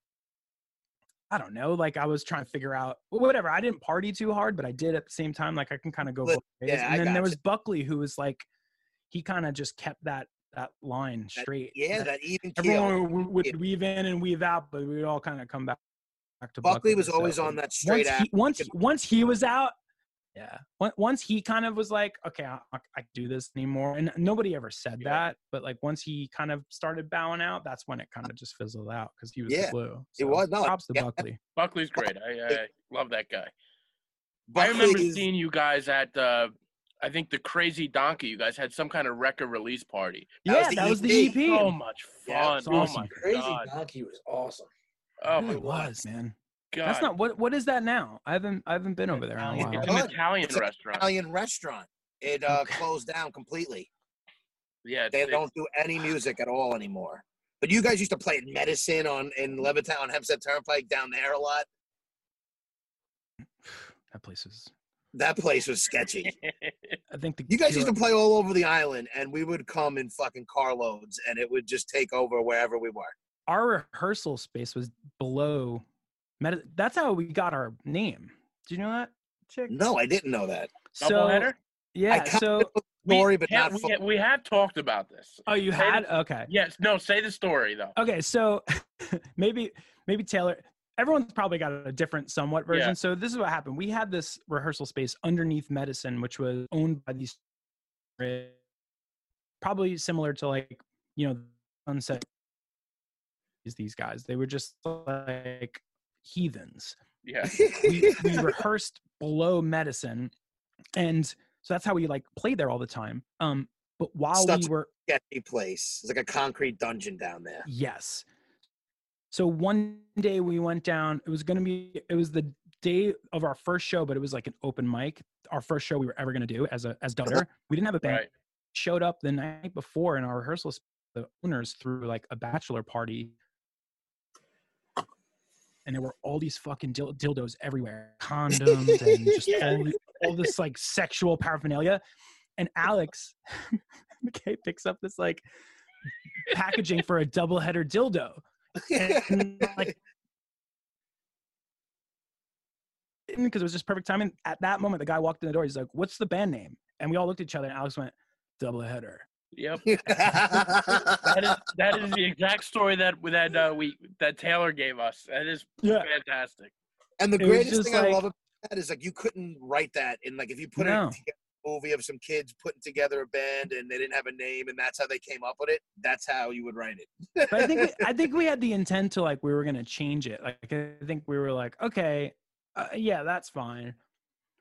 I don't know, like I was trying to figure out wh- whatever. I didn't party too hard, but I did at the same time. Like I can kind of go ways. yeah, I and then there was Buckley, who was like, he kind of just kept that that line That- straight. yeah, That- that even everyone keel. would, would weave in and weave out, but we would all kind of come back. back to Buckley was so- always on that straight once he, once once he was out yeah once he kind of was like okay i, I I do this anymore and nobody ever said Yeah. that but like once he kind of started bowing out that's when it kind of just fizzled out because he was Yeah, the glue it was, no, props to yeah. buckley Buckley's great. I, I love that guy. I remember is- seeing you guys at uh, I think the Crazy Donkey. You guys had some kind of record release party. That was yeah the that was the EP. ep So much Yeah, fun. oh my Crazy god. Donkey was awesome. Oh it really was man god. that's not what what is that now i haven't i haven't been over there in a Italian- while It's an Italian It's an restaurant. Italian restaurant. It uh, Okay. closed down completely. Yeah. They it's- don't do any music at all anymore. But you guys used to play at Medicine on in Levittown on Hempstead Turnpike down there a lot. that place was That place was sketchy. i think the You guys used to play all over the island, and we would come in fucking carloads, and it would just take over wherever we were. our rehearsal space was below Medi- that's how we got our name do you know that chick No, I didn't know that. so Doubleheader? yeah kinda so story, we, but not we, we have talked about this. oh you Say had the- okay Yes. No. Say the story though. okay so maybe maybe taylor everyone's probably got a different somewhat version Yeah. so this is what happened we had this rehearsal space underneath medicine which was owned by these probably similar to like you know the sunset is these guys they were just like heathens Yeah. we, we rehearsed below medicine and so that's how we like played there all the time um but while Such we were sketchy place. It's like a concrete dungeon down there. yes so one day we went down it was going to be it was the day of our first show but it was like an open mic our first show we were ever going to do as a as daughter we didn't have a band Right. showed up the night before in our rehearsal the owners threw like a bachelor party and there were all these fucking dildos everywhere condoms and just all, all this like sexual paraphernalia. And alex mckay picks up this like packaging for a double header dildo. And like because it was just perfect timing at that moment the guy walked in the door he's like what's the band name? And we all looked at each other and alex went double header Yep. That is that is the exact story that that uh, we that Taylor gave us. That is Yeah. fantastic. and the It greatest just thing I love about that is like you couldn't write that in like if you put No. it together, a movie of some kids putting together a band and they didn't have a name and that's how they came up with it. That's how you would write it. But I think we, I think we had the intent to like we were gonna change it. Like I think we were like, okay, uh, yeah, that's fine.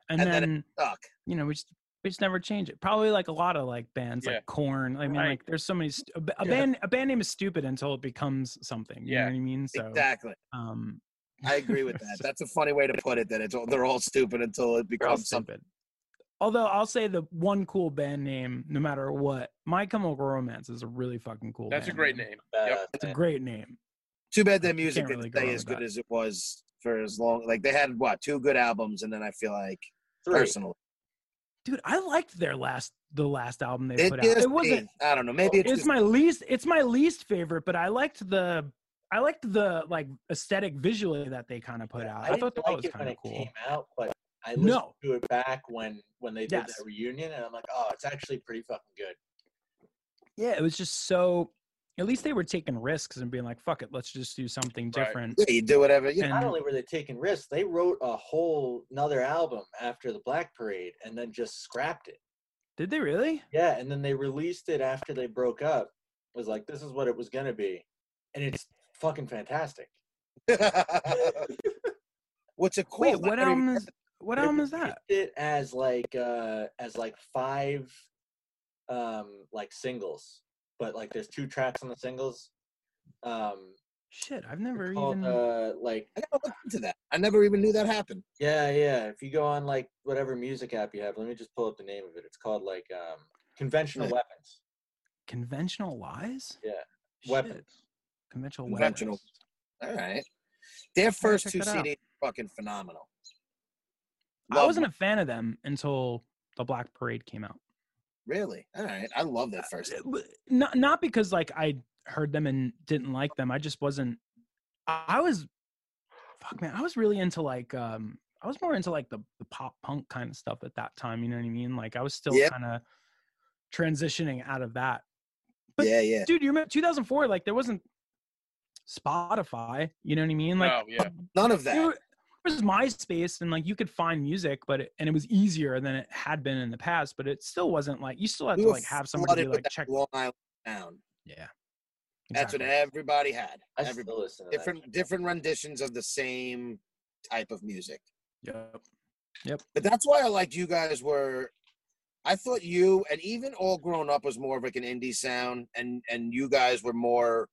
And, And then then, it stuck. you know we just we just never change it. Probably like a lot of like bands Yeah. like Korn. I mean, Right. like there's so many st- a, a Yeah. band a band name is stupid until it becomes something. You Yeah. know what I mean? So exactly. um, I agree with that. That's a funny way to put it. That it's all, they're all stupid until it becomes something. stupid. Although I'll say the one cool band name, no matter what, My Chemical Romance is a really fucking cool. That's a great name. name. Badass, It's a great name. Too bad their music really didn't go stay as good that. as it was for as long. Like they had what two good albums, and then I feel like Three. personally, Dude, I liked their last the last album they it, put out. It wasn't me. I don't know. Maybe it's, it's just, my least it's my least favorite but i liked the i liked the like aesthetic visually that they kind of put out i, didn't thought that like was kind of it cool came out, but I listened No. to it back when when they did Yes. that reunion, and I'm like, oh, it's actually pretty fucking good. yeah it was just so at least they were taking risks and being like fuck it let's just do something Right. different yeah, you do whatever. You know, And- Not only were they taking risks, they wrote a whole another album after the Black Parade, and then just scrapped it. did they really Yeah, and then they released it after they broke up. It was like this is what it was gonna be, and it's fucking fantastic. What's it called? wait what don't album is what album is that It as like uh as like five um like singles, but like there's two tracks on the singles. Um, shit i've never called even uh like I gotta look into that. I never even knew that happened. yeah yeah. If you go on like whatever music app you have, let me just pull up the name of it. It's called like um conventional Yeah. weapons. conventional lies Yeah, Shit. weapons. conventional Conventional. weapons. All right. Their first two. CDs are fucking phenomenal. i wasn't them. a fan of them until the black parade came out really. All right. I love that first. Uh, not not because like I heard them and didn't like them. I just wasn't. I was, fuck man, I was really into like um, I was more into like the the pop punk kind of stuff at that time. You know what I mean? Like I was still Yep. kind of transitioning out of that. But yeah, yeah. dude, you remember 2004? Like there wasn't Spotify. You know what I mean? Like Oh, yeah. None of that. there was MySpace and like you could find music, but it, and it was easier than it had been in the past. But it still wasn't like you still had We to like have somebody flooded be with like check. Long Island sound. Yeah, That's what everybody had. I Every, still listen to different shit. different renditions of the same type of music. Yep. Yep. But that's why I liked you guys were I thought you and even all grown up was more of like an indie sound and and you guys were more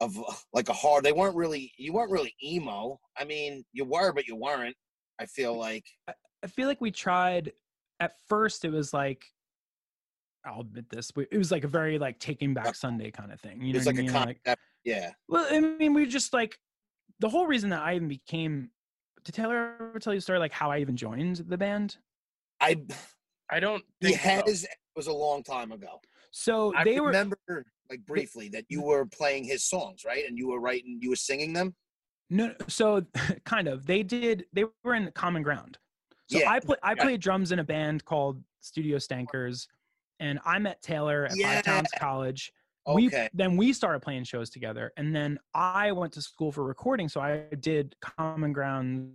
of uh, like a hard they weren't really you weren't really emo. I mean, you were but you weren't. I feel like I feel like we tried at first it was like I'll admit this, but it was like a very like taking back Sunday kind of thing. You it know was what like I a mean? concept. Like, yeah. well, I mean, we just like the whole reason that I even became. Did Taylor ever tell you a story like how I even joined the band? I I don't the think so. has was a long time ago. So I they were remember like briefly that you were playing his songs, right? And you were writing you were singing them? no, so kind of they did they were in Common Ground. So Yeah. I play I played drums in a band called Studio Stankers, and I met Taylor at Yeah. Five Towns College. we Okay. then we started playing shows together and then i went to school for recording so i did common grounds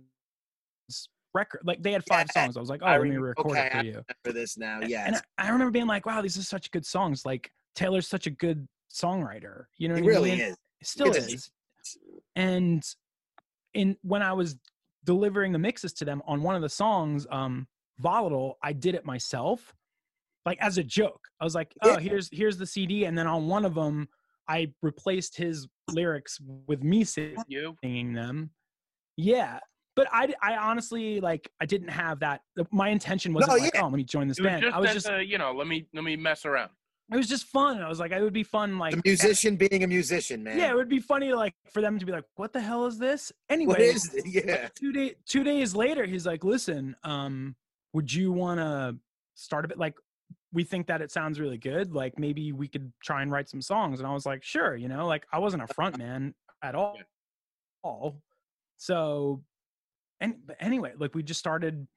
record like they had five Yeah, songs i was like oh I let me record okay, it for you For this now, yeah. and. I, I remember being like wow these are such good songs like taylor's such a good songwriter you know He what I really mean? is. still It's is and in when i was delivering the mixes to them on one of the songs um volatile i did it myself like as a joke i was like oh Yeah. here's here's the cd and then on one of them i replaced his lyrics with me singing You? them yeah but I, I honestly like I didn't have that. My intention wasn't No, like, yeah. oh, let me join this It band. just I was as just, a, you know, let me let me mess around. It was just fun. I was like, it would be fun, like the musician being a musician, man. yeah, it would be funny like for them to be like, "What the hell is this?" Anyway, What is it? Yeah. two day two days later, he's like, "Listen, um, would you want to start a bit like?" We think that it sounds really good. Like maybe we could try and write some songs. And I was like, sure, you know, like I wasn't a front man at all. All. So, and but anyway, like we just started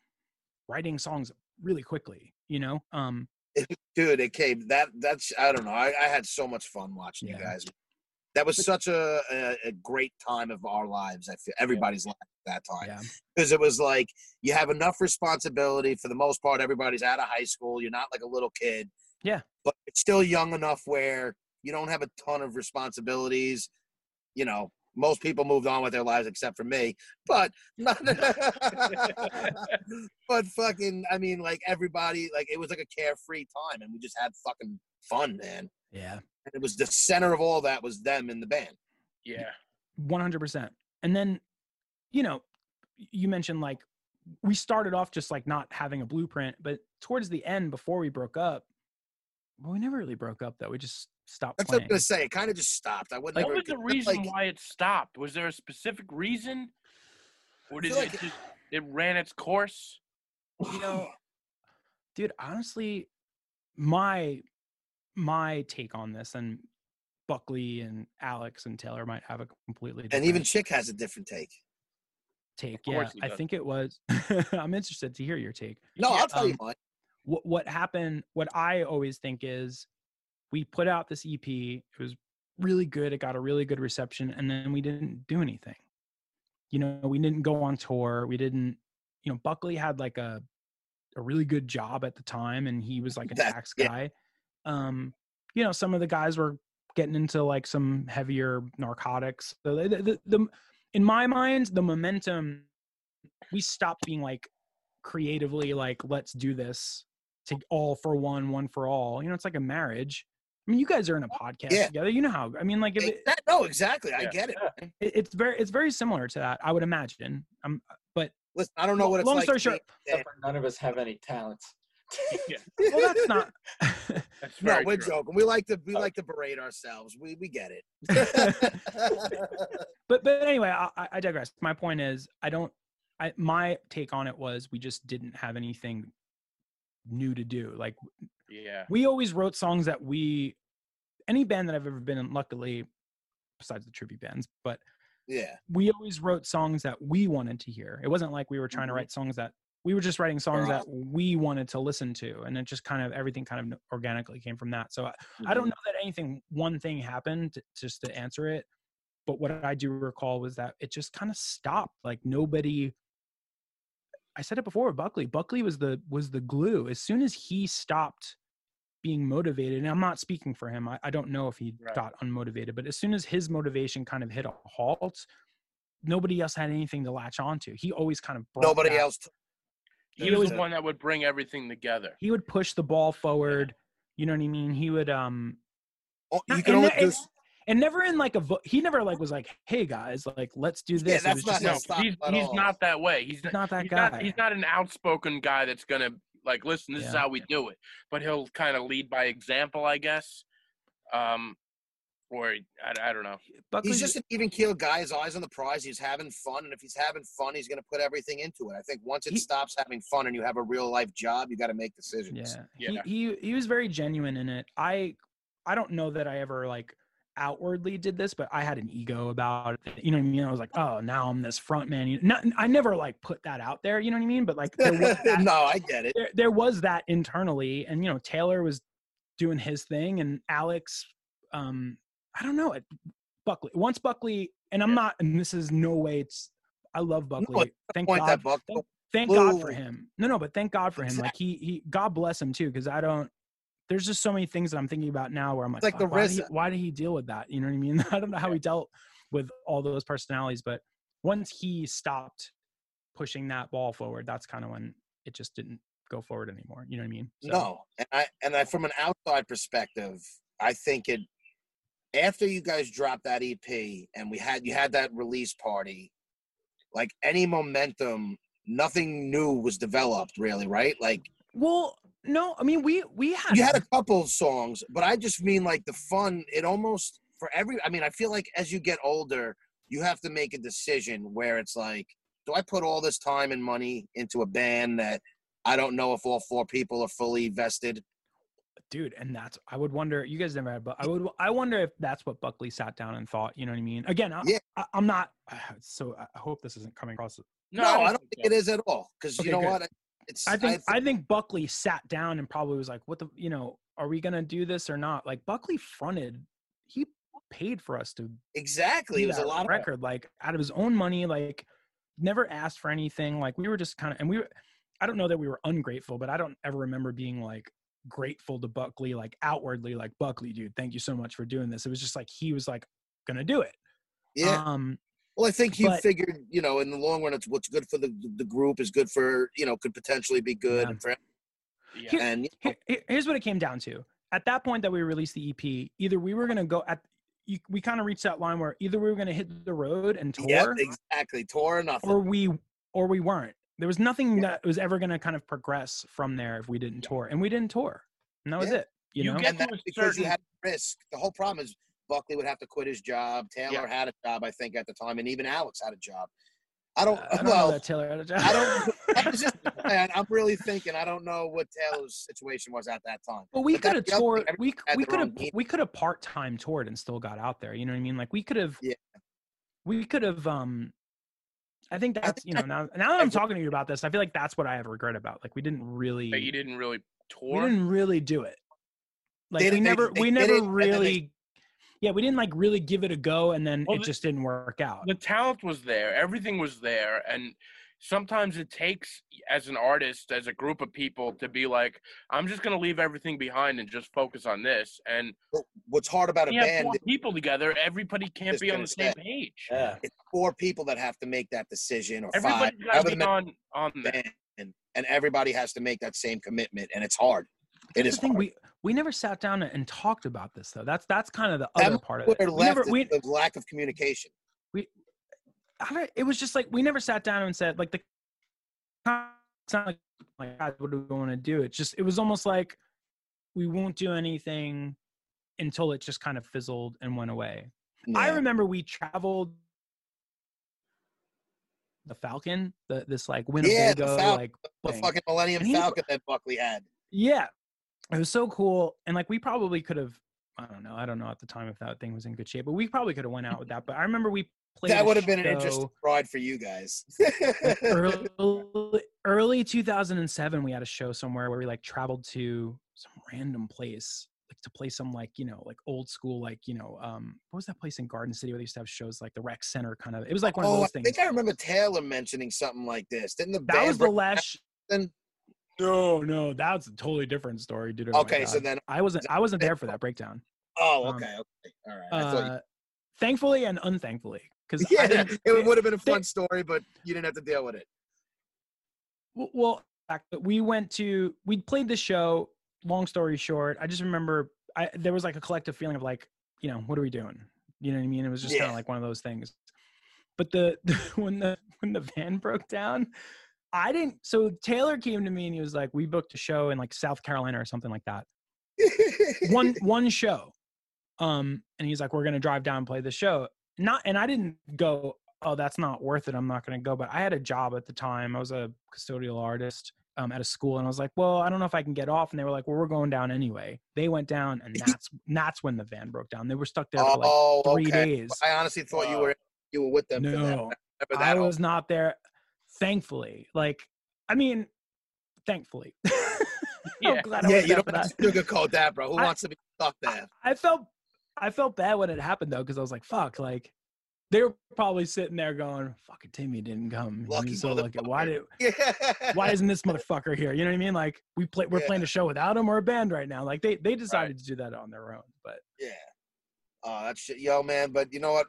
writing songs really quickly, you know. Um, dude, it came that that's I don't know. I, I had so much fun watching you guys. That was such a, a, a great time of our lives. I feel everybody's life at that time Yeah. because it was like you have enough responsibility for the most part. Everybody's out of high school. You're not like a little kid. Yeah. but it's still young enough where you don't have a ton of responsibilities. You know, most people moved on with their lives except for me. But but fucking, I mean, like everybody, like it was like a carefree time, and we just had fucking fun, man. Yeah. And it was the center of all that was them in the band. Yeah. 100% and then you know you mentioned like we started off just like not having a blueprint but towards the end before we broke up well we never really broke up though we just stopped That's what I was gonna say. It kind of just stopped. I wouldn't. What ever, was the reason like- why it stopped? Was there a specific reason? Or did it like- just it ran its course? you know dude honestly my my take on this and buckley and alex and taylor might have a completely different and even Chick has a different take. take Of yeah i think it was i'm interested to hear your take No, Yeah, I'll tell you um, mine. what what happened what i always think is we put out this ep it was really good it got a really good reception and then we didn't do anything. You know we didn't go on tour we didn't you know buckley had like a a really good job at the time and he was like a tax guy. Um you know some of the guys were getting into like some heavier narcotics so the, the, the in my mind the momentum we stopped being like creatively like let's do this to all for one one for all. You know it's like a marriage i mean you guys are in a podcast Yeah. together you know how i mean like if it, That- no, exactly. I get it. it- it's very it's very similar to that i would imagine um but Listen, I don't know what it's long like. story short be- none of us have any talents. well that's not That's No, we're true. joking. We like to we Oh. like to berate ourselves. We we get it. but but anyway I, I- I digress my point is i don't i my take on it was we just didn't have anything new to do like Yeah. we always wrote songs that we any band that i've ever been in luckily besides the tribute bands but yeah. we always wrote songs that we wanted to hear it wasn't like we were trying to Mhm. write songs that we were just writing songs that we wanted to listen to and it just kind of everything kind of organically came from that so I, I don't know that anything one thing happened just to answer it but what i do recall was that it just kind of stopped like nobody i said it before with buckley buckley was the was the glue as soon as he stopped being motivated and i'm not speaking for him i, I don't know if he Right. got unmotivated but as soon as his motivation kind of hit a halt nobody else had anything to latch onto he always kind of Nobody that- else. He was the one that would bring everything together. he would push the ball forward you know what i mean he would um Oh, you can only do. And- and never in like a vo- he never like was like hey guys like let's do this It that's not just his like, No, stop he's he's not that way. He's not, not that he's guy not he's not an outspoken guy that's gonna like listen. This is how we do it. But he'll kind of lead by example, I guess. Um, or I, I don't know. Buckley's, He's just an even keel guy. His eyes on the prize. He's having fun, and if he's having fun, he's going to put everything into it. I think once it He- stops having fun and you have a real life job, you got to make decisions. yeah, Yeah. He, he he was very genuine in it i i don't know that i ever like outwardly did this but i had an ego about it you know what i mean i was like oh now i'm this front man you not, i never like put that out there you know what i mean but like that, no, I get it. there, there was that internally and you know taylor was doing his thing and alex um i don't know it buckley once buckley and i'm Yeah. not and this is no way it's i love buckley thank god buck. thank, thank god for him no no but thank god for him like he he god bless him too because i don't there's just so many things that i'm thinking about now where i'm like, like the "Fuck, why, did he, why did he deal with that? You know what i mean? I don't know how he dealt with all those personalities but once he stopped pushing that ball forward that's kind of when it just didn't go forward anymore. You know what i mean? So- No, and I and I from an outside perspective, I think it after you guys dropped that EP and we had you had that release party, like any momentum, nothing new was developed really, right? Like well no i mean we we had you had a couple of songs, but I just mean like the fun. It almost for every. I mean, I feel like as you get older, you have to make a decision where it's like, do I put all this time and money into a band that I don't know if all four people are fully vested? dude and that's i would wonder you guys never had but i would i wonder if that's what buckley sat down and thought you know what i mean again I, Yeah. I, i'm not so i hope this isn't coming across No, I don't think it is at all. Because Okay, you know good. what? It's, I think I I think Buckley sat down and probably was like, "What the you know, are we gonna do this or not?" Like Buckley fronted, he paid for us to exactly. It was a lot of record, like out of his own money, like never asked for anything. Like we were just kind of, and we were, I don't know that we were ungrateful, but I don't ever remember being like grateful to Buckley, like outwardly, like Buckley, dude, thank you so much for doing this. It was just like he was like gonna do it. Yeah. Um, Well, I think he But- figured, you know, in the long run, it's what's good for the the group is good for you know could potentially be good Yeah. and for Yeah. Here- and you know, Here- here- here's what it came down to. At that point that we released the EP, either we were gonna go at, you, we kind of reached that line where either we were gonna hit the road and tour, yep, exactly. Tour or nothing. or we or we weren't. There was nothing that was ever gonna kind of progress from there if we didn't tour, and we didn't tour, and that was it. You, You know, get and that's a because you certain- had risk. The whole problem is Buckley would have to quit his job. Taylor Yeah. had a job, I think, at the time, and even Alex had a job. I don't. Uh, I don't know well, that Taylor had a job. I don't. I was just, man, I'm really thinking. I don't know what Taylor's situation was at that time. But we But could have that's the other thing, toured. We we could have we could have part time toured and still got out there. You know what I mean? Like we could have. Yeah. We could have. Um, I think that's think you know now now that I'm every- talking to you about this, I feel like that's what I have regret about. Like we didn't really. But you didn't really tour. we didn't really do it. Like we they- never they we did never it, they- really. Yeah, we didn't like really give it a go, and then Well, it the- just didn't work out. the talent was there everything was there and sometimes it takes as an artist as a group of people to be like i'm just going to leave everything behind and just focus on this and what's hard about a band four people together everybody can't be on the same say. page Yeah. it's four people that have to make that decision, or five. everybody's got to be on on that band, and, and everybody has to make that same commitment, and it's hard. It the thing. hard. We we never sat down and talked about this though. That's that's kind of the That other part of it. We never we the lack of communication. Don't, it was just like we never sat down and said like the it's not like like God, what do we want to do? It's just it was almost like we won't do anything until it just kind of fizzled and went away. I remember we traveled the Falcon, the this like Winnebago Falcon, like the thing. fucking Millennium Falcon that Buckley had. Yeah. It was so cool. And like we probably could have I don't know. I don't know at the time if that thing was in good shape, but we probably could have went out with that. But I remember we played That would have been an interesting ride for you guys. early, early 2007 we had a show somewhere where we like traveled to some random place like to play some like you know like old school like you know um what was that place in Garden City where they used to have shows like the rec center kind of it was like one of oh, those I things I think I remember Taylor mentioning something like this. Didn't the that was the last sh-? No no that's a totally different story dude oh Okay, so then I wasn't I wasn't there for that breakdown oh, um, okay, okay, all right. Thought you, uh thankfully and unthankfully because yeah, it would have been a they- fun story, but you didn't have to deal with it. Well, we went to we played the show. Long story short, I just remember I there was like a collective feeling of like, you know, what are we doing? You know what I mean? It was just kind of like one of those things. But the, when the when the van broke down, I didn't. So Taylor came to me and he was like, "We booked a show in like South Carolina or something like that. One one show." Um, and he's like, "We're gonna drive down and play the show." Not, and I didn't go. Oh, that's not worth it. I'm not gonna go. But I had a job at the time. I was a custodial artist um, at a school, and I was like, "Well, I don't know if I can get off." And they were like, "Well, we're going down anyway." They went down, and that's that's when the van broke down. They were stuck there for like oh, three okay. days. I honestly thought you were you were with them. for that. No, I was not there. Thankfully, like, I mean, thankfully. I'm Yeah. glad Yeah, wasn't you don't for have that. to sugarcoat that, bro. Who I- wants to be stuck there? I felt, I felt bad when it happened though, because I was like, "Fuck!" Like, they were probably sitting there going, "Fucking Timmy didn't come. Lucky He's so lucky. Why did? Yeah. Why isn't this motherfucker here? You know what I mean? Like, we play, we're Yeah. playing a show without him. We're a band right now. Like, they they decided to do that on their own. But Yeah. Oh, that's shit. Yo, man. But you know what?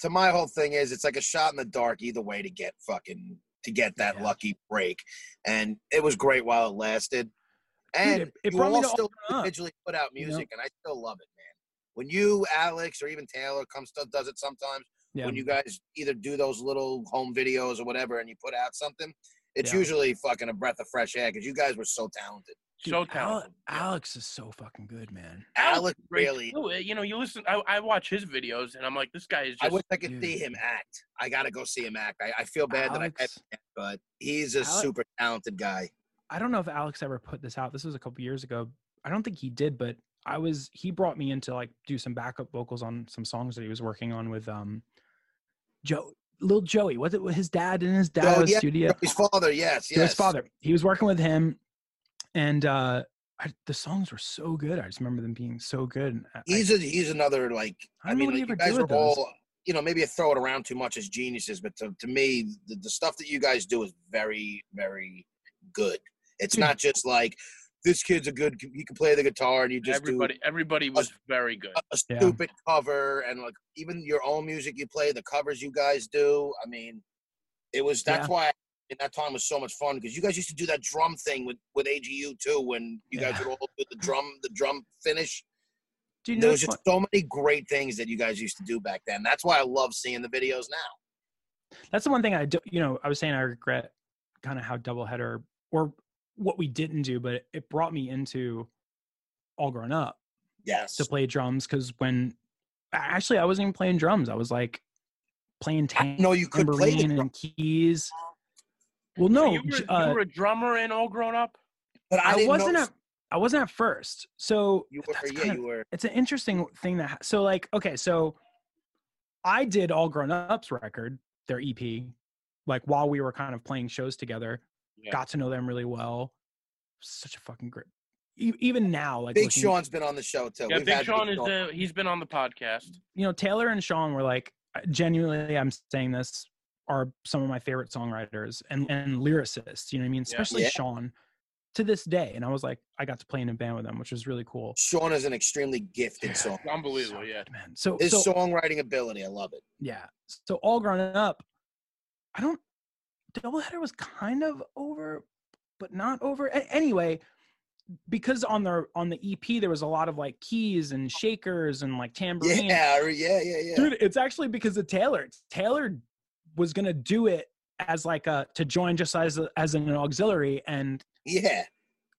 To my whole thing is, it's like a shot in the dark either way to get fucking to get that Yeah. lucky break, and it was great while it lasted. And it- it you all still individually put out you know? music, and I still love it, man. When you, Alex, or even Taylor comes to does it sometimes. yeah, When you guys either do those little home videos or whatever, and you put out something, it's Yeah. usually fucking a breath of fresh air because you guys were so talented. Dude, so Ale- talented. Alex is so fucking good, man. Alex Great really. too. Uh, You know, you listen. I, I watch his videos, and I'm like, this guy is I just. wish I could see him act. I gotta go see him act. I, I feel bad that I can't, but he's a Ale- super talented guy. I don't know if Alex ever put this out. This was a couple years ago. I don't think he did, but I was he brought me in to like do some backup vocals on some songs that he was working on with um Joe little Joey. Was it his dad in his Oh, dad's yeah, studio? His father, yes, yes. His father. He was working with him, and uh, I, the songs were so good. I just remember them being so good. I- I- He's a he's another like. I I, don't know mean, like, you guys are with those. all. You know, maybe I throw it around too much as geniuses, but to, to me, the, the stuff that you guys do is very, very good. It's Dude. not just like this kid's a good. He can play the guitar, and you just everybody, everybody was very good. do a, a Yeah. stupid cover, and like even your own music you play, the covers you guys do. I mean, it was that's Yeah. why in that time was so much fun because you guys used to do that drum thing with with AGU too when you guys Yeah. would all do the drum the drum finish. Do you There was just so many great things that you guys used to do back then. That's why I love seeing the videos now. that's the one thing I do. You know, I was saying I regret kind of how doubleheader or what we didn't do, but it brought me into all grown up Yes. to play drums because when actually I wasn't even playing drums. I was like playing I know you could play the tambourine drum, and keys. Well, So no, you, were, j- you uh, were a drummer and all grown up. but I, I, wasn't know at I wasn't at first. So you were. that's Yeah, kinda- you were. it's an interesting thing that so like okay so i did all grown ups record their ep like while we were kind of playing shows together Yeah. got to know them really well such a fucking great e- even now like Big looking- Sean's been on the show too. Yeah, We've Big had Sean is uh, he's been on the podcast. you know taylor and sean were like genuinely i'm saying this are some of my favorite songwriters and and lyricists you know what i mean especially Yeah. sean to this day and i was like i got to play in a band with them which was really cool Sean is an extremely gifted song. Unbelievable, So yeah. man so His so songwriting ability, I love it. yeah. So all grown up, I don't. Doubleheader was kind of over, but not over. A- anyway, because on the on the EP there was a lot of like keys and shakers and like tambourine. Yeah, yeah, yeah, yeah. Dude, it's actually because of Taylor. Taylor was gonna do it as like a to join just as a, as an auxiliary, and yeah.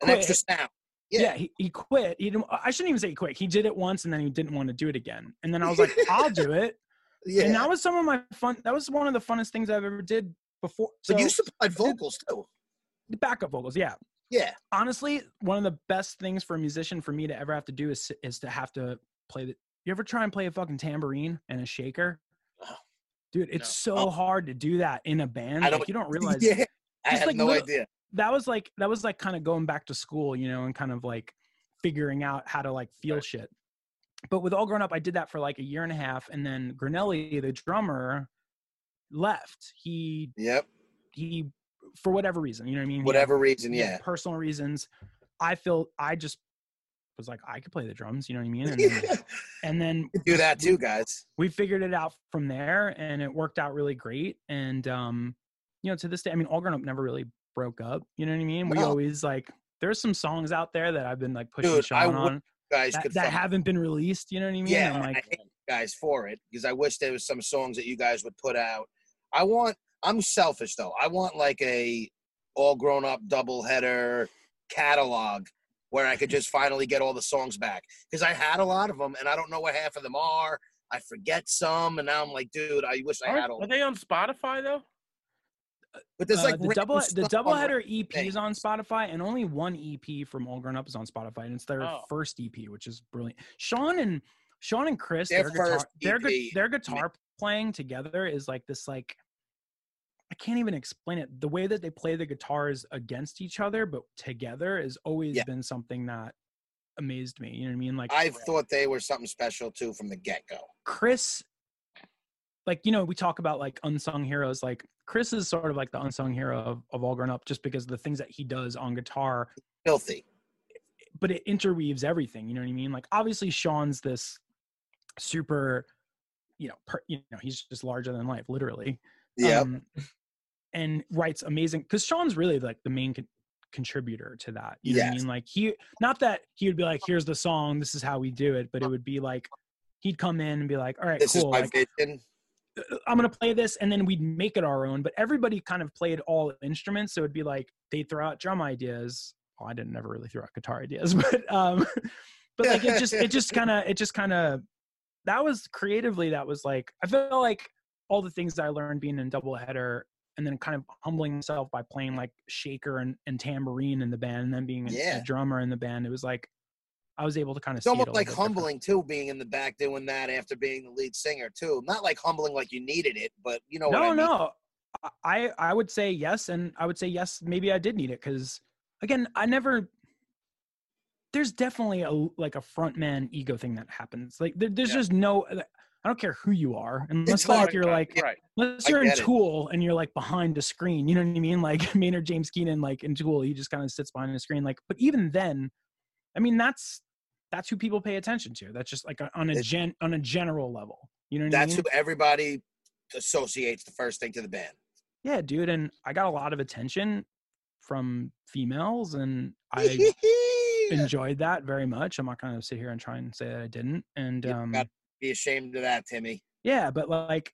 An extra sound. yeah, Yeah. he, he quit. He didn't. I shouldn't even say he quit. He did it once, and then he didn't want to do it again. And then I was like, I'll do it. Yeah. And that was some of my fun. That was one of the funnest things I've ever did before. but you supplied vocals too. the backup vocals yeah Yeah. honestly one of the best things for a musician for me to ever have to do is is to have to play the you ever try and play a fucking tambourine and a shaker. Dude it's No. so Oh. hard to do that in a band like you don't realize Yeah. I had like no little- idea. that was like that was like kind of going back to school you know and kind of like figuring out how to like feel Right. shit but with all grown up i did that for like a year and a half and then granelli the drummer left he Yep. he for whatever reason you know what i mean Whatever reason, yeah. personal reasons. I feel I just was like I could play the drums, you know what I mean? And then, and then do that too, guys. we figured it out from there, and it worked out really great. And um, you know, to this day, I mean, All Grown Up never really broke up. You know what I mean? We No. always like there's some songs out there that I've been like pushing Dude, Sean on Guys that, that haven't been released. You know what I mean? Yeah, I'm I like, hate you guys for it because I wish there was some songs that you guys would put out. I want. I'm selfish though. I want like a all grown up double header catalog where I could just finally get all the songs back because I had a lot of them and I don't know where half of them are. I forget some, and now I'm like, dude, I wish I Are, had all. are they on Spotify though? But there's uh, like the double the stuff double header EP things. is on Spotify, and only one EP from All Grown Up is on Spotify, and it's their Oh. first EP, which is brilliant. Sean and Sean and Chris, Their their, guitar, first their, gu- EP, their guitar playing together is like this like I can't even explain it. The way that they play the guitars against each other, but together, has always Yeah. been something that amazed me. You know what I mean? Like I thought they were something special too from the get go. Chris, like you know, we talk about like unsung heroes. Like Chris is sort of like the unsung hero of, of all grown up, just because of the things that he does on guitar. Filthy. But it interweaves everything. You know what I mean? Like obviously, Sean's this super, you know, per, you know, he's just larger than life, literally. Yeah. Um, and writes amazing because Sean's really like the main con- contributor to that. You know what I mean? Like he, not that he would be like, "Here's the song, this is how we do it," but it would be like he'd come in and be like, "All right, this cool." like, vision. I'm gonna play this, and then we'd make it our own. But everybody kind of played all instruments, so it'd be like they'd throw out drum ideas. Well, I didn't never really throw out guitar ideas, but um, but like it just it just kind of it just kind of that was creatively that was like I felt like all the things that I learned being in double header and then kind of humbling myself by playing like shaker and, and tambourine in the band and then being a- Yeah. a drummer in the band. It was like I was able to kind of It's see it a almost like bit different. humbling too, being in the back doing that after being the lead singer too. Not like humbling like you needed it, but you know what no, I mean. no. I I would say yes, and I would say yes. Maybe I did need it because, again, I never. There's definitely a like a front man ego thing that happens. Like there, there's Yeah. just no. I don't care who you are, unless like you're like right. unless you're in it. Tool and you're like behind a screen. You know what I mean? Like Maynard James Keenan, like in Tool, he just kind of sits behind the screen. Like, but even then, I mean, that's that's who people pay attention to. That's just like on a gen on a general level. You know what That's I who mean? everybody associates the first thing to the band. Yeah, dude, and I got a lot of attention from females, and I enjoyed that very much. I'm not gonna sit here and try and say that I didn't. And um, Be ashamed of that, Timmy. yeah, but like,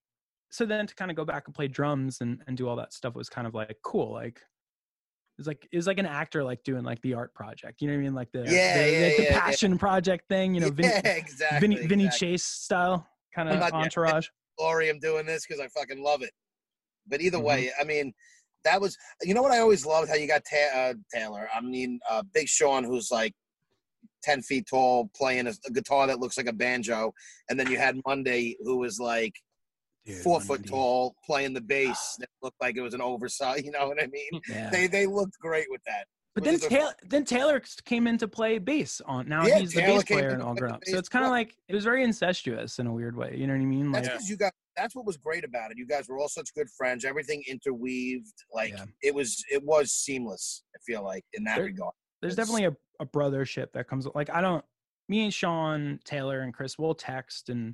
so then to kind of go back and play drums and and do all that stuff was kind of like cool. Like, it's like it's like an actor like doing like the art project. You know what I mean? Like the Yeah, the, yeah, like the yeah, passion project thing. You know, Vinny, yeah, exactly. Vinny, Vinny. Chase style kind of entourage. glory I'm doing this because I fucking love it. But either Mhm. way, I mean, that was you know what I always loved how you got Ta- uh, Taylor. I mean, uh, Big Sean, who's like ten feet tall, playing a, a guitar that looks like a banjo, and then you had Monday, who was like Dude, four foot Monday. tall, playing the bass that looked like it was an oversized. You know what I mean? Yeah. They they looked great with that. But then was Taylor, then Taylor came in to play bass on. Now Yeah, he's the bass player in and all grown up. So it's kind of like it was very incestuous in a weird way. You know what I mean? Like That's because you got. That's what was great about it. You guys were all such good friends. Everything interweaved. Like Yeah. it was. It was seamless. I feel like in that There- regard. there's It's- definitely a, a brothership that comes. Like I don't. Me and Sean, Taylor, and Chris will text and,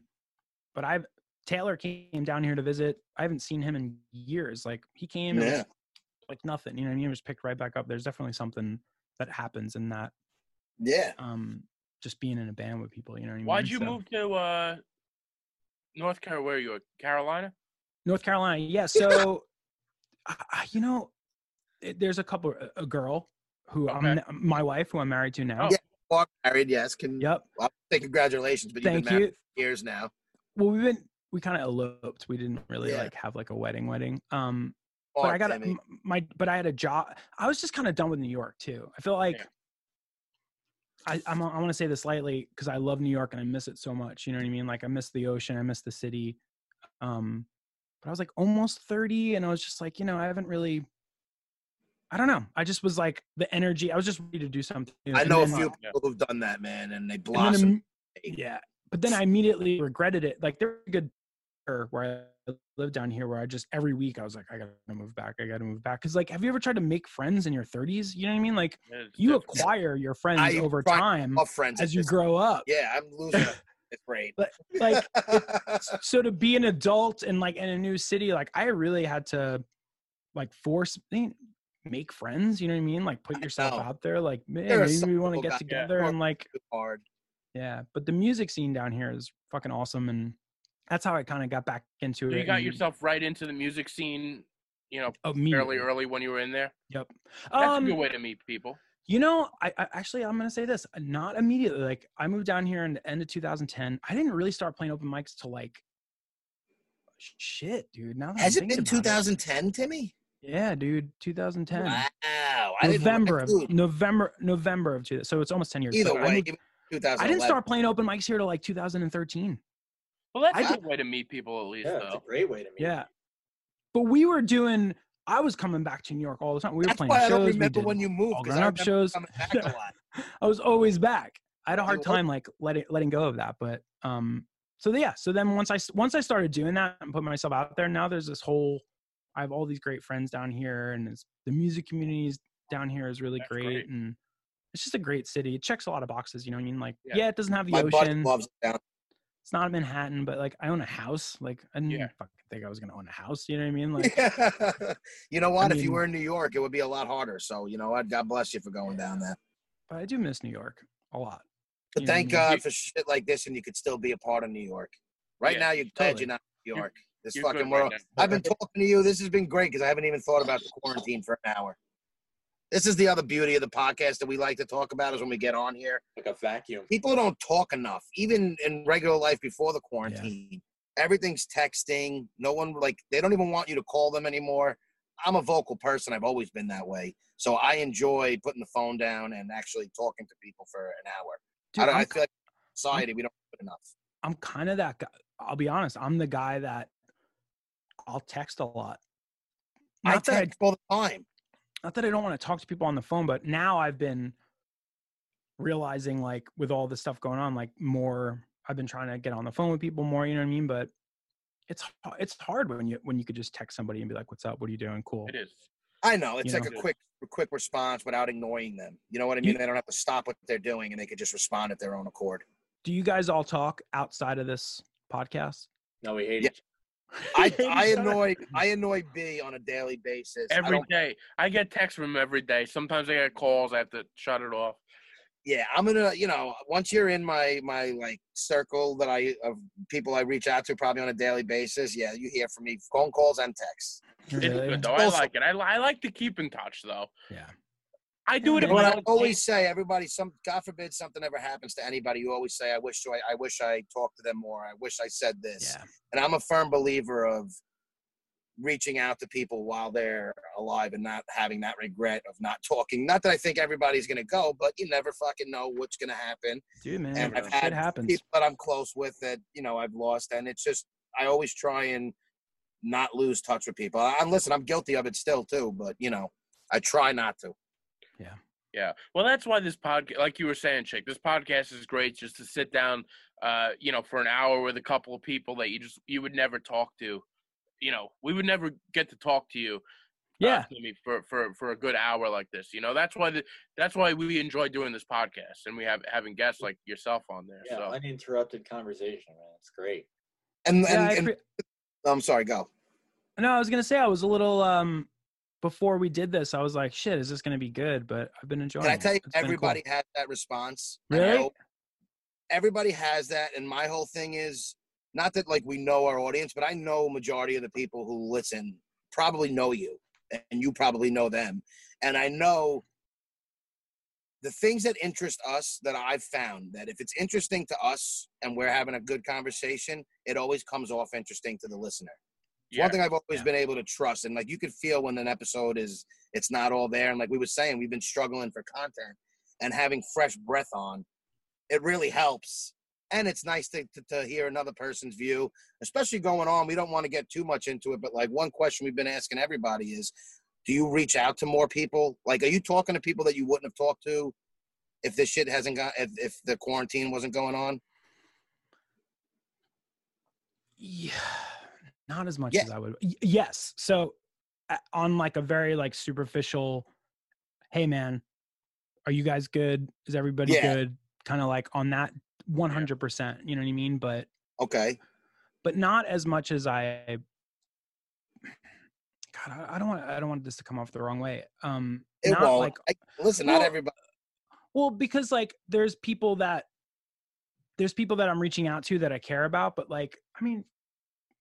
but I've Taylor came down here to visit. I haven't seen him in years. Like he came, and Yeah. was like nothing. You know, what I mean? he was picked right back up. There's definitely something that happens in that. Yeah. Um, just being in a band with people. You know what I mean? Why'd you So- move to uh, North Carolina? Where are you? Carolina? North Carolina. Yeah. So, I, I- you know, it- there's a couple, a- a girl who I'm, my wife, who I'm married to now. Oh. Yeah. Are married, yes. Can Yep. well, say congratulations, but you've Thank been married you. years now. Well, we've been, we kind of eloped. We didn't really Yeah. like have like a wedding, wedding. Um, Oh, but I got a, my, but I had a job. I was just kind of done with New York too. I feel like. Yeah. I, I'm, I want to say this lightly because I love New York and I miss it so much. You know what I mean? Like I miss the ocean, I miss the city. Um, but I was like almost 30, and I was just like, you know, I haven't really. I don't know. I just was like the energy. I was just ready to do something. I And know a few Yeah. people who've done that, man, and they and blossom. im- yeah, but then I immediately regretted it. Like there was a good er, where I lived down here, where I just every week I was like, I gotta move back. I gotta move back. Because like, have you ever tried to make friends in your 30s? You know what I mean? Like you acquire your friends I over time friends as you this- grow up. Yeah, I'm losing it. It's great. But like, so to be an adult and like in a new city, like I really had to like force make friends. You know what I mean? Like put yourself out there. Like, man, There maybe we want to get together and like hard. Yeah, but the music scene down here is fucking awesome, and that's how I kind of got back into So it. you got and yourself right into the music scene, you know, immediately. fairly early when you were in there. Yep. That's Um, a good way to meet people. you know, I, I actually I'm gonna say this, not immediately. Like I moved down here in the end of 2010. I didn't really start playing open mics till like shit, dude. Now Has it been thinking about 2010, Timmy? Yeah, dude, 2010. Wow. I November of November November of two. So it's almost 10 years. Either but I way, moved- even I didn't start playing open mics here till like 2013. Well, that's I a did- good way to meet people at least, Yeah, it's a great way to meet. Yeah. But we were doing I was coming back to New York all the time. We were That's playing why I shows. don't we remember did- when you moved all because I grown-up shows. back a lot. I was always back. I had a hard time like letting letting go of that, but um, so yeah. So then once I once I started doing that and put myself out there, now there's this whole. I have all these great friends down here, and it's, the music communities down here is really great, great. and it's just a great city. It checks a lot of boxes. You know what I mean? Like, Yeah. yeah, it doesn't have the My ocean. loves it down. It's not Manhattan, but like I own a house. Like I didn't Yeah. fucking think I was gonna own a house. You know what I mean? Like you know what? if you were in New York, it would be a lot harder. So you know what? God bless you for going down there. but I do miss New York a lot. But You know what I thank mean? God for shit like this, and you could still be a part of New York. Right now, you're glad totally. you're not in New You're- York. This You're fucking good world. right. I've been talking to you. This has been great because I haven't even thought about the quarantine for an hour. This is the other beauty of the podcast that we like to talk about is when we get on here. like a vacuum. People don't talk enough, even in regular life before the quarantine. Everything's texting. No one like they don't even want you to call them anymore. I'm a vocal person. I've always been that way. So I enjoy putting the phone down and actually talking to people for an hour. Dude, I, don't, I'm, I feel like society we don't do it enough. I'm kind of that guy. I'll be honest. I'm the guy that I'll text a lot. I Not that I, text all the time. not that I don't want to talk to people on the phone, but now I've been realizing like with all this stuff going on, like more I've been trying to get on the phone with people more, you know what I mean? But it's it's hard when you when you could just text somebody and be like, "What's up? What are you doing? Cool." It is. I know it's You like know? a quick a quick response without ignoring them. You know what I You- mean? they don't have to stop what they're doing and they could just respond at their own accord. Do you guys all talk outside of this podcast? No, we hate Yeah. each I I annoy I annoy B on a daily basis. I Every don't- day. I get texts from him every day. Sometimes I get calls. I have to shut it off. yeah, I'm gonna you know once you're in my my like circle that I of people I reach out to probably on a daily basis. Yeah, you hear from me phone calls and texts. It's good though. I like it. I, I like to keep in touch though. Yeah. I do it But I I always say everybody some God forbid something ever happens to anybody. You always say I wish I I wish I talked to them more. I wish I said this. Yeah. and I'm a firm believer of reaching out to people while they're alive and not having that regret of not talking. Not that I think everybody's gonna go, but you never fucking know what's gonna happen. Dude, man, And I've had happens. people that I'm close with that you know I've lost, and it's just I always try and not lose touch with people. I, listen, I'm guilty of it still too, but you know I try not to. Yeah. Yeah. Well, that's why this podcast, like you were saying, Chick, this podcast is great just to sit down, uh, you know, for an hour with a couple of people that you just you would never talk to. You know, we would never get to talk to you. uh, Yeah. Timmy, for for for a good hour like this. You know, that's why the that's why we enjoy doing this podcast and we have having guests like yourself on there. Yeah, so uninterrupted conversation, man. It's great. And, Yeah, I and, and appre- I'm sorry, go. No, I was gonna say I was a little um before we did this, I was like, shit, is this gonna be good? But I've been enjoying it. Can I tell you, been cool. everybody has that response. Really? Everybody has that, and my whole thing is not that like we know our audience, but I know majority of the people who listen probably know you, and you probably know them, and I know the things that interest us that I've found that if it's interesting to us and we're having a good conversation, it always comes off interesting to the listener. Yeah, one thing I've always Yeah. been able to trust, and like you could feel when an episode is it's not all there, and like we were saying, we've been struggling for content, and having fresh breath on, it really helps. And it's nice to, to, to hear another person's view, especially going on. We don't want to get too much into it, but like one question we've been asking everybody is, do you reach out to more people? Like, are you talking to people that you wouldn't have talked to if this shit hasn't got if, if the quarantine wasn't going on? Yeah, not as much Yeah. as I would. Yes. So on like a very like superficial, hey man, are you guys good? Is everybody Yeah. good? Kind of like on that 100%, you know what I mean? But Okay, but not as much as I God, I, I don't want I don't want this to come off the wrong way. Um it not won't. like I, listen, not everybody. Well, because like there's people that there's people that I'm reaching out to that I care about, but like I mean,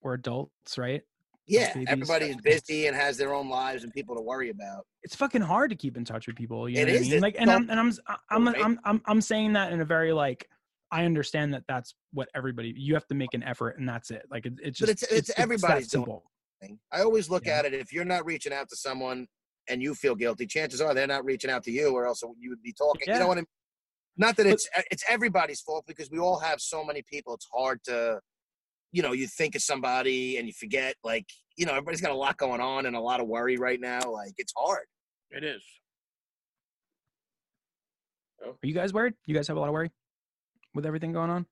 we're adults, right? Yeah, everybody's busy and has their own lives and people to worry about. It's fucking hard to keep in touch with people. You know It what is, I mean? it's Like, and I'm and I'm I'm right? I'm I'm I'm saying that in a very like I understand that that's what everybody you have to make an effort and that's it. Like it, it's But just it's- it's everybody's simple. thing. I always look Yeah. at it if you're not reaching out to someone and you feel guilty, chances are they're not reaching out to you, or else you would be talking. You know what I mean? Not that But- it's it's everybody's fault because we all have so many people. It's hard to, you know, you think of somebody and you forget. Like, you know, everybody's got a lot going on and a lot of worry right now. Like, it's hard. it is. Are you guys worried? You guys have a lot of worry with everything going on?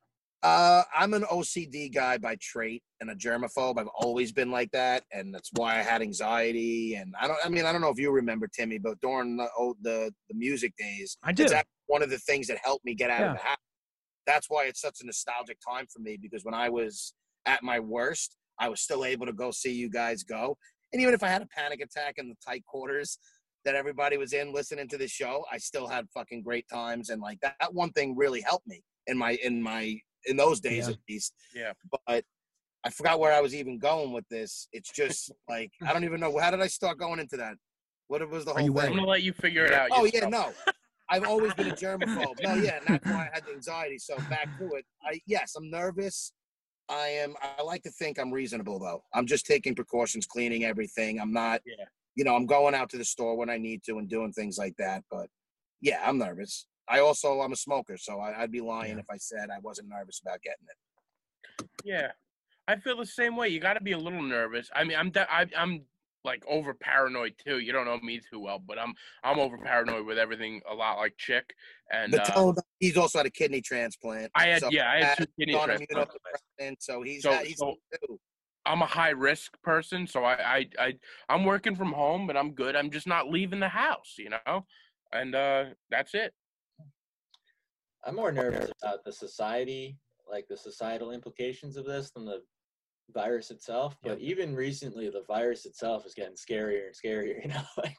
Uh, I'm an OCD guy by trait and a germaphobe. I've always been like that, and that's why I had anxiety. And I don't. I mean, I don't know if you remember Timmy, but during the oh, the the music days, I did. it's one of the things that helped me get out Yeah. of the house. That's why it's such a nostalgic time for me because when I was at my worst, I was still able to go see you guys go. And even if I had a panic attack in the tight quarters that everybody was in listening to the show, I still had fucking great times. And like that, that one thing really helped me in my in my in those days Yeah. at least. Yeah. But I forgot where I was even going with this. It's just like I don't even know how did I start going into that. What was the whole you thing? I'm gonna let you figure it out. Oh yeah, no. I've always been a germaphobe. No, yeah, and that's why I had the anxiety. So back to it. I yes, I'm nervous. I am. I like to think I'm reasonable though. I'm just taking precautions, cleaning everything. I'm not. Yeah. You know, I'm going out to the store when I need to and doing things like that. But yeah, I'm nervous. I also I'm a smoker, so I, I'd be lying Yeah. if I said I wasn't nervous about getting it. Yeah, I feel the same way. You got to be a little nervous. I mean, I'm de- I, I'm like over paranoid too. You don't know me too well, but I'm I'm over paranoid with everything a lot like Chick. And The uh, tone, he's also had a kidney transplant. I had so yeah, I had had two kidney on transplants. immunosuppressant, so he's So- had, he's so- too. I'm a high risk person, so I, I I I'm working from home, but I'm good. I'm just not leaving the house, you know, and uh that's it. I'm more nervous about the society, like the societal implications of this than the virus itself. But even recently, the virus itself is getting scarier and scarier. You know, like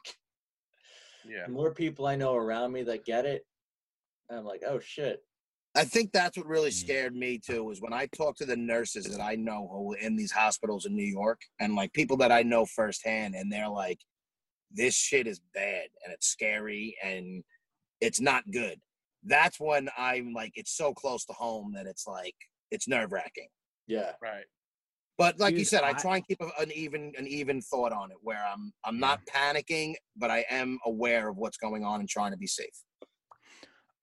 Yeah. the more people I know around me that get it, I'm like, oh shit. I think that's what really Mm. scared me too. Was when I talk to the nurses that I know who were in these hospitals in New York, and like people that I know firsthand, and they're like, "This shit is bad, and it's scary, and it's not good." That's when I'm like, it's so close to home that it's like it's nerve wracking. Yeah. Right. But like you said, I I- try and keep an even an even thought on it, where I'm I'm not panicking, but I am aware of what's going on and trying to be safe.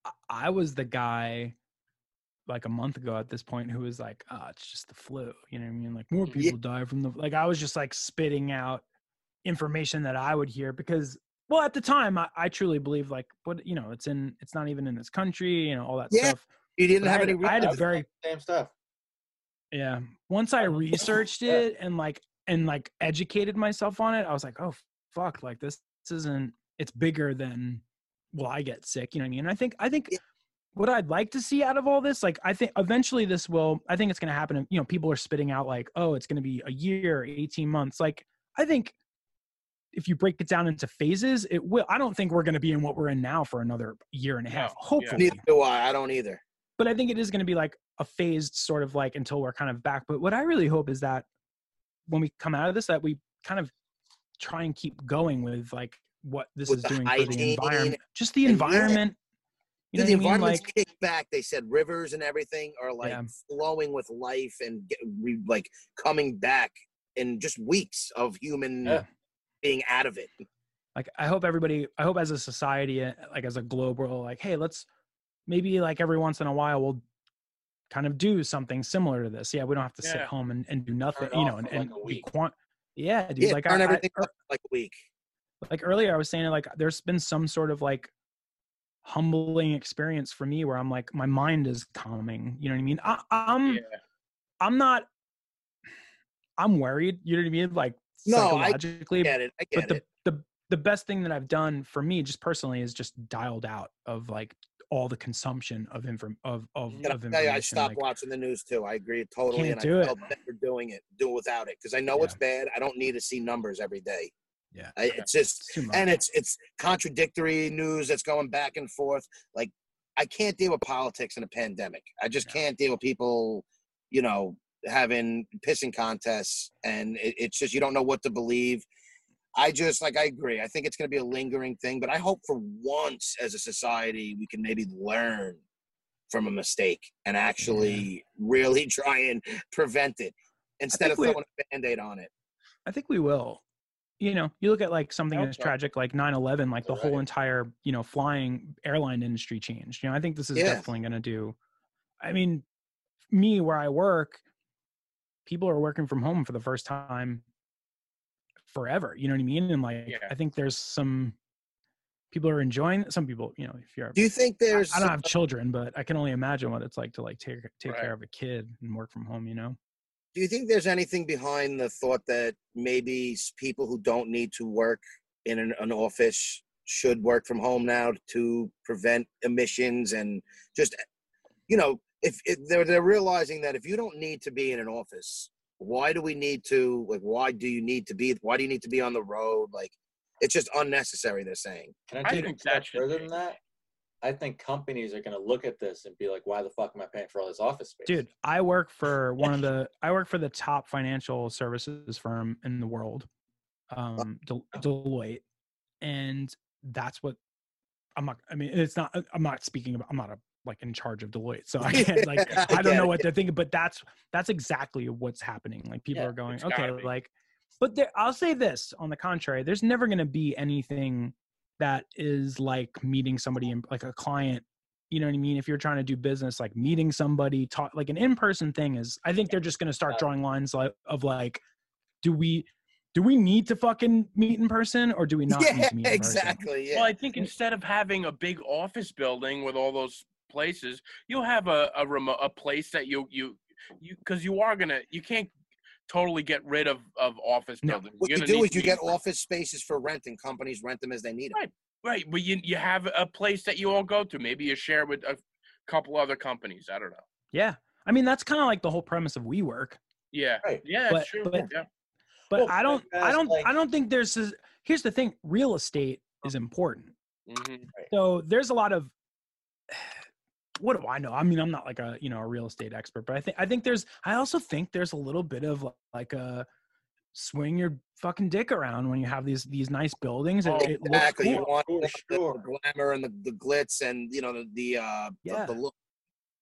I- I was the guy like a month ago at this point who was like, "Ah, it's just the flu." You know what I mean? Like more Yeah. people die from the like. I was just like spitting out information that I would hear because, well, at the time, I, I truly believe like, what you know, it's in, it's not even in this country, you know, all that Yeah. stuff. You didn't But I have had, any. I had a very Same stuff. Yeah. Once I researched it and like and like educated myself on it, I was like, oh fuck, like this, this isn't. It's bigger than. Will I get sick? You know what I mean? And I think I think Yeah. what I'd like to see out of all this, like I think eventually this will. I think it's going to happen. You know, people are spitting out like, oh, it's going to be a year, eighteen months. Like I think if you break it down into phases, it will. I don't think we're going to be in what we're in now for another year and a No, half. yeah. Hopefully, Neither do I. I don't either. But I think it is going to be like a phased sort of like until we're kind of back. But what I really hope is that when we come out of this, that we kind of try and keep going with like what this With is doing for the environment, just the environment. You know the what I mean? environment's Like, kicked back. They said rivers and everything are like Yeah. flowing with life and get, re, like coming back in just weeks of human Yeah. being out of it. like I hope everybody, I hope as a society, uh, like as a global, like, hey, let's maybe like every once in a while we'll kind of do something similar to this. Yeah, we don't have to sit home and, and do nothing, you know, and, like, and week. quant. Yeah, dude. Yeah, like turn I, everything I, like a week. like earlier i was saying like there's been some sort of like humbling experience for me where i'm like my mind is calming you know what i mean I, i'm Yeah. i'm not i'm worried you know what i mean like No, I psychologically Get it? I but the, it. the the best thing that i've done for me just personally is just dialed out of like all the consumption of inform of of, I'll of information I stopped like, watching the news too. I agree totally, Can't and do I it. better doing it, do it without it, because I know Yeah. it's bad. I don't need to see numbers every day. Yeah. I, it's just it's and it's it's contradictory news that's going back and forth. Like I can't deal with politics in a pandemic. I just Yeah. can't deal with people, you know, having pissing contests, and it, it's just you don't know what to believe. I just like I agree. I think it's going to be a lingering thing, but I hope for once as a society we can maybe learn from a mistake and actually really try and prevent it instead of throwing a band-aid on it. I think we will. You know, you look at like something as tragic like 9/11, like the whole entire, you know, flying airline industry changed. You know, I think this is Yeah. definitely going to do I mean, me where I work, people are working from home for the first time forever, you know what I mean? And like Yeah. I think there's some people are enjoying some people, you know, if you're Do you think there's I don't have children, but I can only imagine what it's like to like take take Right. care of a kid and work from home, you know? do you think there's anything behind the thought that maybe people who don't need to work in an, an office should work from home now to prevent emissions and just you know if, if they're they're realizing that if you don't need to be in an office why do we need to like why do you need to be why do you need to be on the road like it's just unnecessary they're saying Can I I take think a step that further be. than that? I think companies are going to look at this and be like, "Why the fuck am I paying for all this office space?" Dude, I work for one of the I work for the top financial services firm in the world, um, Del- Deloitte, and that's what I'm not. I mean, it's not. I'm not speaking about. I'm not a like in charge of Deloitte, so I can't like. I I don't get know it. what they're thinking, but that's that's exactly what's happening. Like people Yeah, are going, okay, be. like, but there. I'll say this. On the contrary, there's never going to be anything that is like meeting somebody in like a client you know what I mean? If you're trying to do business, like meeting somebody, talk like an in-person thing is, I think they're just going to start drawing lines like of like, do we, do we need to fucking meet in person or do we not need yeah, to meet in person? exactly. Yeah. Well, I think instead of having a big office building with all those places, you'll have a a remote a place that you you you because you are gonna you can't totally get rid of of office No. buildings. what You're you do is you get use- office spaces for rent, and companies rent them as they need them. Right. right, but you you have a place that you all go to. Maybe you share with a couple other companies. I don't know. Yeah. I mean, that's kind of like the whole premise of WeWork. Yeah, Right. yeah, that's But- true. but- yeah, But Well, I don't, I don't, like- I don't think there's. A, here's the thing: real estate is important. hmm So there's a lot of. What do I know? I mean, I'm not like a you know a real estate expert, but I think I think there's. I also think there's a little bit of like a swing your fucking dick around when you have these these nice buildings. It, Oh, it looks Exactly. cool. You want For the, the glamour and the, the glitz and you know the the uh Yeah. the, the look.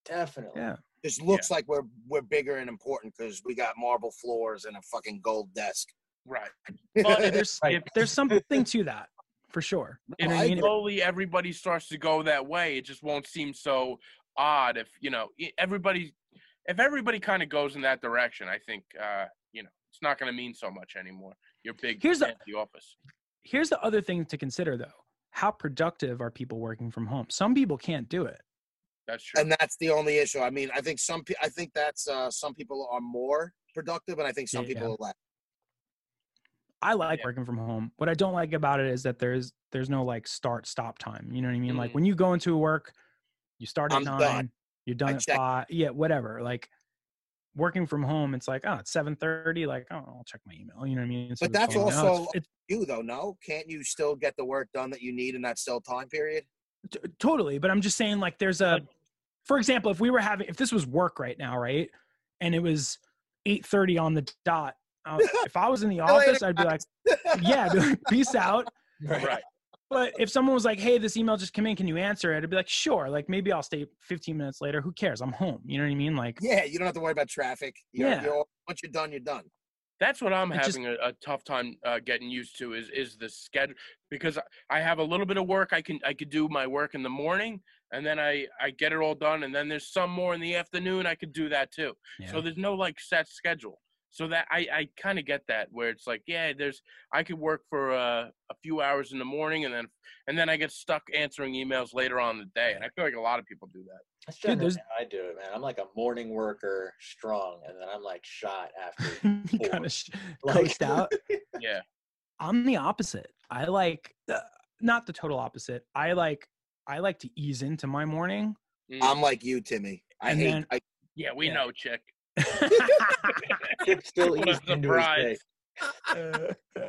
Definitely. Yeah. Just looks like we're we're bigger and important because we got marble floors and a fucking gold desk. right. But there's Right. there's something to that for sure. You If I mean? slowly everybody starts to go that way, it just won't seem so odd. If you know everybody, if everybody kind of goes in that direction, I think uh, you know it's not going to mean so much anymore. Your big Here's the- fancy office. Here's the other thing to consider though: how productive are people working from home? Some people can't do it. That's true. and that's the only issue. I mean, I think some I think that's uh some people are more productive, and I think some Yeah. people are less. I like Yeah. working from home. What I don't like about it is that there's there's no like start stop time. You know what I mean? Like Mm. when you go into work, you start at I'm nine, done. you're done I at check- five. Yeah, whatever. Like working from home, it's like oh, it's seven thirty. Like oh, I'll check my email. You know what I mean? So But that's you know, it's- also- it's, You though, no? Can't you still get the work done that you need in that still time period? T- totally but i'm just saying like there's a for example if we were having if this was work right now right and it was 8.30 on the dot uh, if i was in the See you later, office i'd be like yeah I'd be like, peace out right. but if someone was like hey this email just came in can you answer it i'd be like sure like maybe i'll stay 15 minutes later who cares i'm home you know what i mean like Yeah, you don't have to worry about traffic. You're, Yeah. You're, once you're done, you're done. That's what I'm It just- having a, a tough time uh, getting used to is is the schedule because I- I have a little bit of work I can I could do my work in the morning and then I I get it all done and then there's some more in the afternoon I could do that too. yeah. So there's no like set schedule. So that I I kind of get that where it's like yeah there's I could work for uh, a few hours in the morning and then and then I get stuck answering emails later on in the day and I feel like a lot of people do that. That's Dude, generally there's- how I do it, man. I'm like a morning worker, strong, and then I'm like shot after. you kind of sh- Like- out Yeah. i'm the opposite i like uh, not the total opposite i like i like to ease into my morning Mm. I'm like you, Timmy. I And hate. then- I, yeah, we yeah. know, chick. Chip still What a into his day.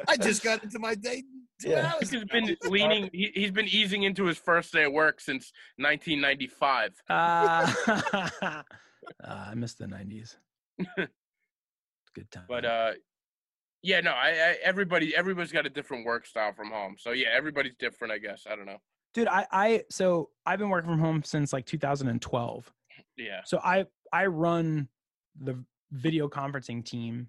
I just got into my day Yeah. hours. He's ago. been leaning. He, he's been easing into his first day of work since 1995. Uh, uh, I miss the '90s. Good time. But uh, yeah, no, I, I everybody everybody's got a different work style from home. So yeah, everybody's different, I guess. I don't know. dude, I, I, so I've been working from home since like 2012. Yeah. So I, I run the video conferencing team,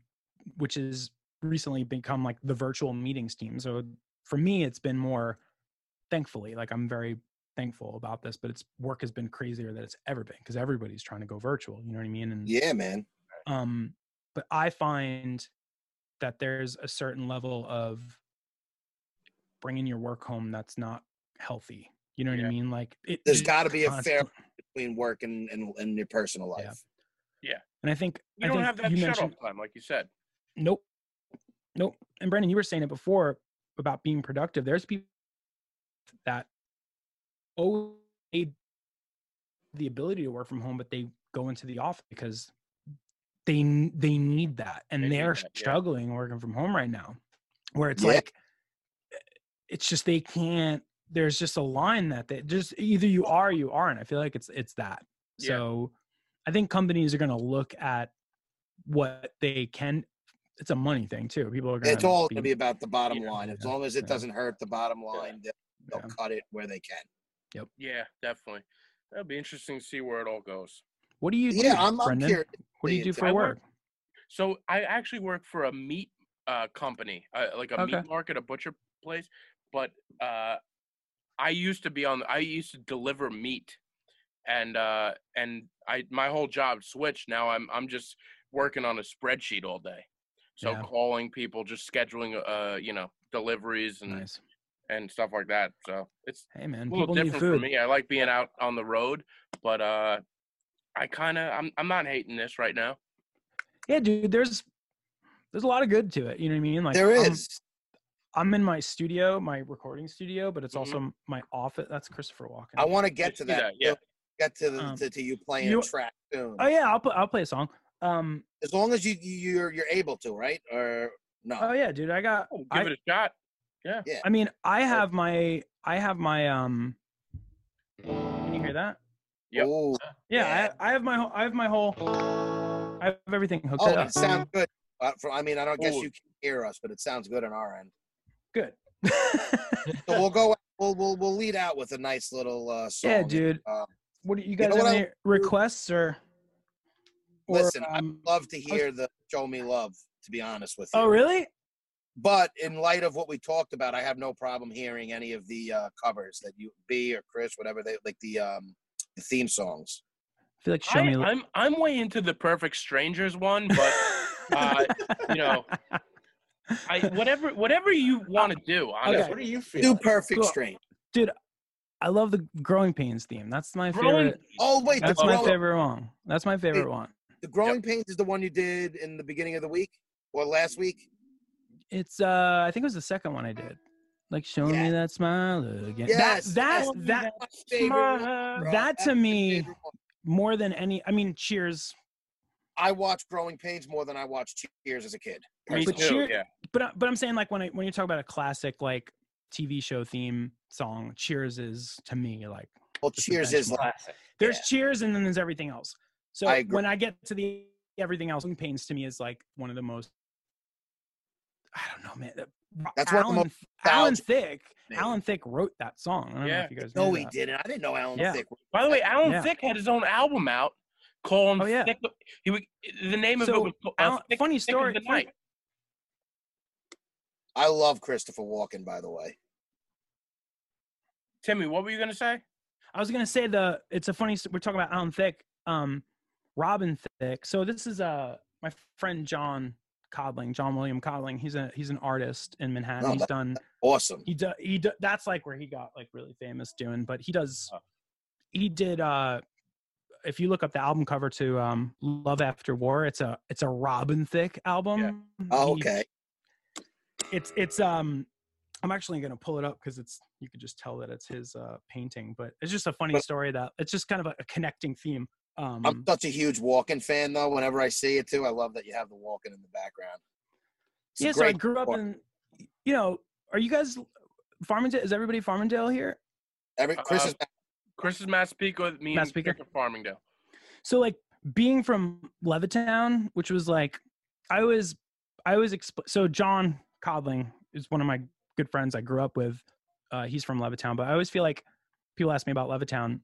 which has recently become like the virtual meetings team. So for me, it's been more, thankfully, like I'm very thankful about this, but it's work has been crazier than it's ever been because everybody's trying to go virtual. You know what I mean? And Yeah, man. um but i find that there's a certain level of bringing your work home that's not healthy you know what Yeah. i mean like it, There's got to be a fair between work and, and, and your personal life. Yeah. And i think You I don't think have that you shut mentioned off time, like you said. nope nope and brendan you were saying it before about being productive there's people that owe the ability to work from home but they go into the office because they they need that and They need they're that, yeah. struggling working from home right now where it's Yeah. like eh, it's just they can't there's just a line that they just either you are or you aren't i feel like it's it's that Yeah. so i think companies are going to look at what they can it's a money thing too people are going It's all going to be about the bottom Yeah. line. As Yeah. long as it Yeah. doesn't hurt the bottom line, they'll, they'll Yeah. cut it where they can. Yep. Yeah, definitely. That'll be interesting to see where it all goes. what do you Yeah, do, I'm, I'm Brendan? curious. what do you do for I work work- So I actually work for a meat uh, company, uh, like a Okay. meat market, a butcher place. But uh, I used to be on. I used to deliver meat and uh, and I my whole job switched. Now I'm I'm just working on a spreadsheet all day. So Yeah. calling people, just scheduling, uh, you know, deliveries and Nice. and stuff like that. So it's Hey man, a little people need different for food. me. I like being out on the road, but uh, I kind of I'm I'm not hating this right now. Yeah, dude. There's there's a lot of good to it. You know what I mean? Like there I'm- I'm in my studio, my recording studio, but it's Mhm. also my office. That's Christopher Walken. I want to get to that. that, yeah. Get to, the, Um, to, to you playing you- a track soon. oh yeah, I'll put I'll play a song. Um. As long as you you- you're you're able to, right? Or no? Oh yeah, dude. I got. Oh, give I, it a shot. Yeah. I mean, I have my. I have my. Um. Can you hear that? Yep. Ooh. Yeah, Yeah. I, I have my. whole- I have my whole. I have everything hooked Oh, up. it sounds good. Uh, for, I mean, I don't guess you can hear us, but it sounds good on our end. Good. So we'll go. We'll we'll we'll lead out with a nice little uh, song. yeah, dude. Uh, What do you know guys what have I- any requests or? or, Listen, I'd um, love to hear the "Show Me Love." To be honest with you. Oh really? But in light of what we talked about, I have no problem hearing any of the uh, covers that you, B or Chris, whatever they like the um the theme songs. I feel like show I, me. I'm I'm way into the Perfect Strangers one, but uh, you know, I whatever whatever you want to do. Honestly. Okay. What do you feel? Do perfect Cool. strange. I love the growing pains theme. That's my Growing- favorite. Oh wait, the That's my growing, favorite one. That's my favorite one. the growing pains is the one you did in the beginning of the week or last week. It's uh I think it was the second one I did. Like show Yeah. me that smile again. Yes, that that that My favorite one, that to me more than any I mean cheers I watched Growing Pains more than I watched Cheers as a kid. Me But too. cheer- yeah. but I- but I'm saying like when I when you talk about a classic like TV show theme song, Cheers is to me like Well, Cheers is like Classic. there's Yeah. Cheers and then there's everything else. So I when I get to the everything else, Growing Pains to me is like one of the most I don't know, man. That's one Alan, most Alan nostalgic Thicke. maybe. Alan Thicke wrote that song. I don't know Yeah. if you guys know. no, knew he didn't. I didn't know Alan Yeah. Thicke. By the way, Alan Yeah. Thicke had his own album out called Oh, yeah. Thicke. He the name of So, it was uh, Alan- Thicke, funny Thicke of story- the funny- Night. I love Christopher Walken, by the way. Timmy, what were you gonna say? I was gonna say the it's a funny we're talking about Alan Thicke, um, Robin Thicke. So this is uh my friend John Codling, John William Codling. He's a he's an artist in Manhattan. Oh, he's done Awesome. he do, he do, that's like where he got like really famous doing. But he does Oh. he did uh if you look up the album cover to um Love After War, it's a it's a Robin Thicke album. Oh, He- okay. It's it's um i'm actually going to pull it up because it's you could just tell that it's his uh painting but it's just a funny But- story that it's just kind of a, a connecting theme um I'm such a huge Walken fan, though. Whenever I see it, too, I love that you have the Walken in the background. It's yeah so i grew up book. in you know are you guys farmingdale is everybody farmingdale here Every Chris Uh, is Chris is Massapequa. with Me and Massapequa? Farmingdale. so like being from levittown which was like i was i was exp- so john codling is one of my good friends i grew up with uh he's from levittown but i always feel like people ask me about levittown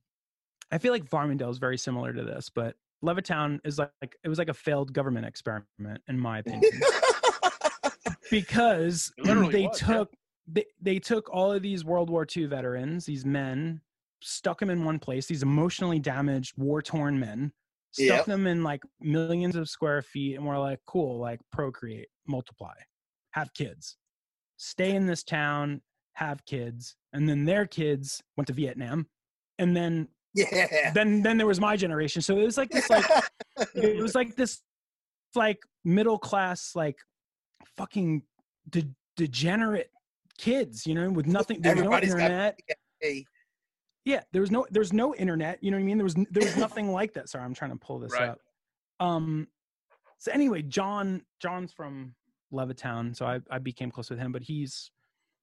i feel like farmingdale is very similar to this but levittown is like, like it was like a failed government experiment in my opinion because they was, yeah. took they, they took all of these world war ii veterans these men stuck them in one place these emotionally damaged war torn men stuck Yep. them in like millions of square feet and we're like cool like procreate multiply have kids. Stay in this town have kids and then their kids went to vietnam and then yeah. then then there was my generation. So it was like this like it was like this like middle class like fucking de- degenerate kids you know with nothing there was no Everybody's got internet. Yeah there was no there's no internet you know what i mean? There was there was nothing like that. Sorry i'm trying to pull this Right. up. Um so anyway john john's from levittown so i i became close with him but he's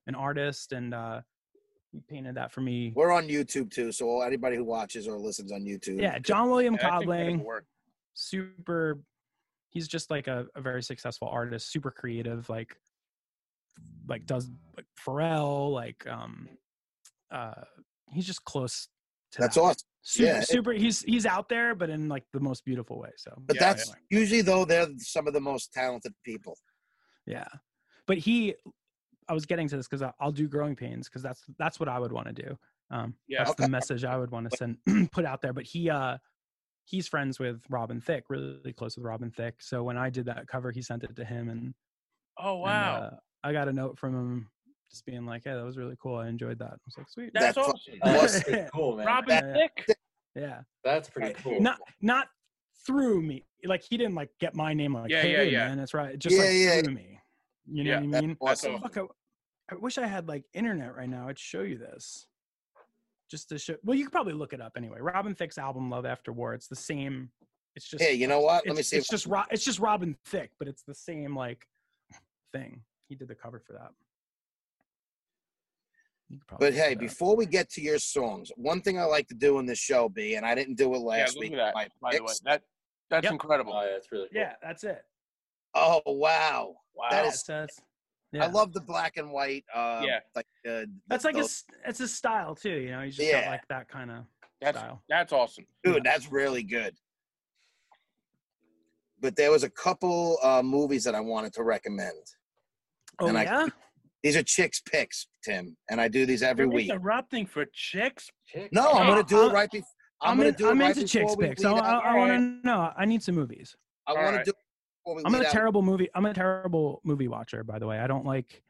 an artist and uh he painted that for me We're on YouTube too, so anybody who watches or listens on YouTube. yeah john william Yeah, I codling super he's just like a, a very successful artist super creative like like does like pharrell like um uh he's just close to That's that. awesome. super yeah. super he's he's out there but in like the most beautiful way so But Yeah, that's usually though they're some of the most talented people. Yeah but he i was getting to this because i'll do growing pains because that's that's what i would want to do Um, Yeah. that's Okay. the message I would want to send put out there. But he uh he's friends with Robin Thicke, really close with Robin Thicke. So when I did that cover, he sent it to him, and Oh and, wow, uh, I got a note from him just being like, "Hey, that was really cool. I enjoyed that." I was like, "Sweet." that's That's awesome. Plus- that's pretty cool, man. Robin Yeah. Thicke. yeah. That's pretty cool. Not not through me. Like he didn't like get my name like, Yeah, "Hey, yeah, yeah. man, that's right." Just Yeah, like yeah. through me. You know Yeah, what I mean? awesome. Fuck, I, I wish I had like internet right now. I'd show you this. Just to show. Well, you could probably look it up anyway. Robin Thicke's album "Love After War." It's the same. It's just. Hey, you know what? Let it's, me see. It's just Ro- it's just Robin Thicke, but it's the same like thing. He did the cover for that. You could probably But hey, it before we get to your songs, one thing I like to do in this show, B, and I didn't do it Yeah, last look week. at that. By the way, that that's Yep. incredible. Oh, yeah, that's really cool. yeah, that's it. Oh wow, Wow. that Yeah, is- so it's- I love the black and white. Uh, Yeah. like uh, That's the- like the- his. It's his style too. You know, you just got Yeah. like that kind of that's style. that's awesome. dude. That's really good. But there was a couple uh, movies that I wanted to recommend. Oh And I- yeah. These are chicks picks, Tim, and I do these every You're week. interrupting for chicks. Chick. No, I'm gonna do I'm- it right before. I'm, I'm, gonna in, do it I'm right into chicks picks. I, I. I want to know. I need some movies. I want Alright. to do it before we I'm a out. terrible movie. I'm a terrible movie watcher, by the way. I don't like.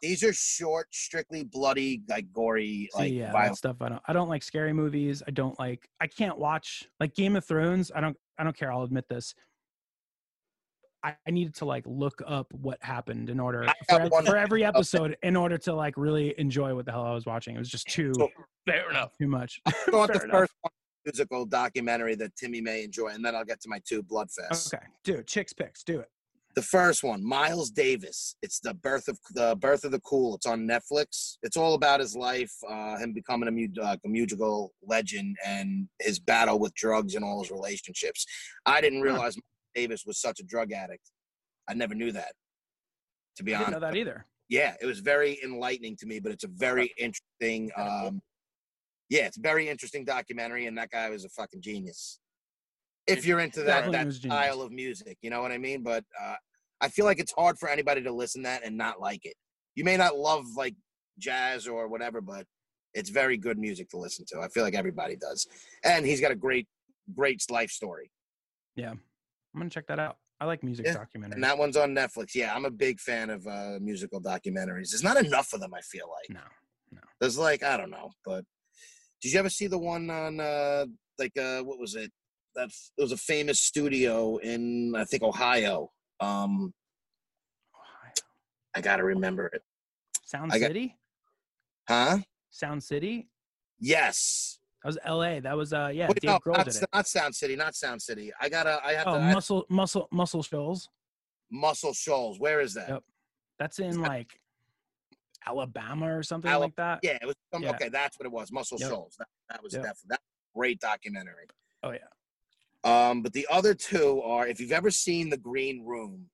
These are short, strictly bloody, like gory, like yeah, violent. stuff. I don't. I don't like scary movies. I don't like. I can't watch like Game of Thrones. I don't. I don't care. I'll admit this. I, I needed to like look up what happened in order for, got ev- one- for every episode in order to like really enjoy what the hell I was watching. It was just too So- Fair enough. too much. I thought the enough. first one musical documentary that Timmy may enjoy, and then I'll get to my two Bloodfest. Okay, do it. Chicks picks. Do it. The first one, Miles Davis. It's the birth of the birth of the cool. It's on Netflix. It's all about his life, uh, him becoming a, uh, a musical legend, and his battle with drugs and all his relationships. I didn't Huh. realize Miles Davis was such a drug addict. I never knew that. To be honest. I didn't know that either. yeah, it was very enlightening to me, but it's a very interesting. Um, yeah, it's a very interesting documentary, and that guy was a fucking genius. If you're into that, Definitely that style of music, you know what I mean. But uh, I feel like it's hard for anybody to listen to that and not like it. You may not love like jazz or whatever, but it's very good music to listen to. I feel like everybody does, and he's got a great, great life story. Yeah, I'm gonna check that out. I like music Yeah, documentaries. And that one's on Netflix. Yeah, I'm a big fan of uh, musical documentaries. There's not enough of them. I feel like. no. There's like I don't know, but did you ever see the one on uh like uh what was it? That it was a famous studio in I think Ohio. Um Ohio. I gotta remember it. Sound I got- City. Huh? Sound City. Yes. That was L.A. That was uh yeah. Wait, Dave no, not, not Sound City, not Sound City. I gotta I have Oh, to I, Muscle Muscle Muscle Shoals. Muscle Shoals. Where is that? Yep. That's in like Alabama or something Ala- like that. Yeah, it was some, Yeah. okay, that's what it was. Muscle Yep. Shoals. That, that was Yep. definitely that great documentary. Oh yeah. Um, but the other two are if you've ever seen The Green Room,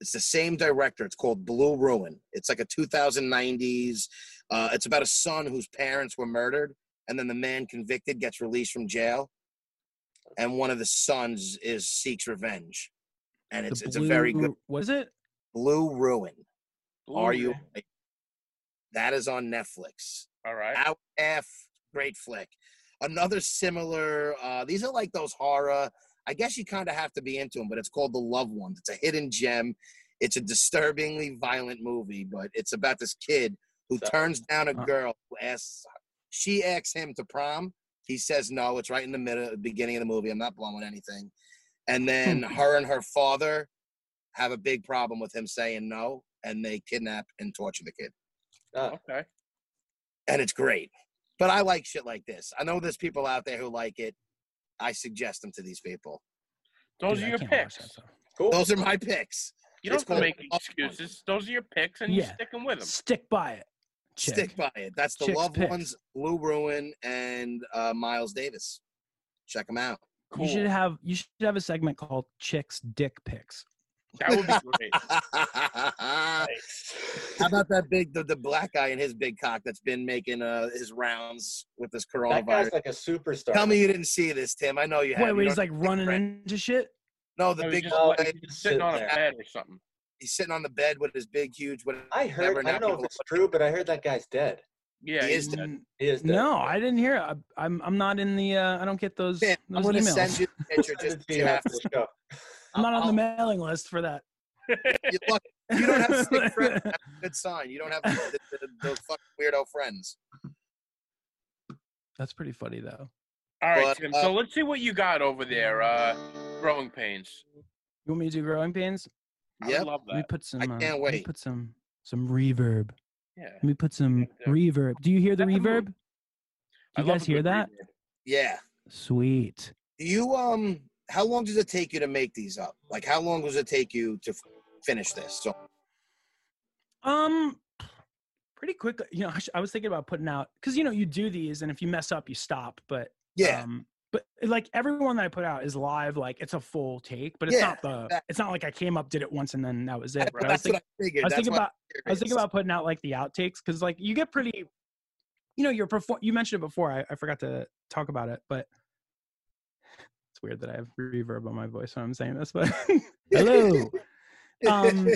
it's the same director. It's called Blue Ruin. It's like a 2090s. Uh, it's about a son whose parents were murdered, and then the man convicted gets released from jail, and one of the sons is seeks revenge, and it's it's a very good Was it? Blue Ruin. Are you? That is on Netflix. All right. Out F, great flick. Another similar. Uh, these are like those horror. I guess you kind of have to be into them, but it's called The Loved Ones. It's a hidden gem. It's a disturbingly violent movie, but it's about this kid who So- turns down a girl who asks. She asks him to prom. He says no. It's right in the middle, beginning of the movie. I'm not blowing anything. And then her and her father have a big problem with him saying no, and they kidnap and torture the kid Ah, Okay. and it's great. But I like shit like this. I know there's people out there who like it. I suggest them to these people. Those Dude, are your picks. that stuff. cool. Those are my picks. You don't It's have to make Loved Ones. excuses. Those are your picks, and you Yeah. stick them with them. Stick by it. Chick. Stick by it. That's the Chick's loved picks. ones, Blue Ruin, and uh, Miles Davis. Check them out. Cool. You should have you should have a segment called Chicks Dick Pics. That would be great. How about that big the, the black guy and his big cock that's been making uh, his rounds with this that coronavirus? guy's like a superstar. Tell me you didn't see this, Tim. I know you Wait, have. where You he's like running friend. into shit. No, the No, big just, guy. like, just sitting sit on a there. bed or something. He's sitting on the bed with his big, huge. What I heard. I don't know if it's true, but I heard that guy's dead. Yeah, He is he's dead. He is dead. No, I didn't hear. It. I, I'm I'm not in the. Uh, I don't get those. Man, I'm gonna emails. send you the picture Send just to you you have after to. the show. I'm not on I'll- the mailing list for that. You, look, you don't have sick friends. That's a good sign. You don't have the, the, the, the fucking weirdo friends. That's pretty funny though. All right, But, Tim. uh, so let's see what you got over there. Uh, growing pains. You want me to do growing pains? Yeah, would Yep. love Let me put some. I uh, can't Let me put some some reverb. Yeah. Let me put some Yeah, yeah. reverb. Do you hear the That's reverb? Do you love guys hear that? reverb. Yeah. Sweet. Do you um? How long does it take you to make these up? Like, how long does it take you to f- finish this? So Um, pretty quickly. You know, I was thinking about putting out because you know you do these, and if you mess up, you stop. But yeah, um, but like everyone that I put out is live. Like it's a full take, but it's Yeah, not the. exactly. It's not like I came up, did it once, and then that was it. But I was thinking, I figured. I was thinking about I was thinking about putting out like the outtakes because like you get pretty, you know, you're perform. You mentioned it before. I, I forgot to talk about it, but weird that I have reverb on my voice when I'm saying this. But hello. um,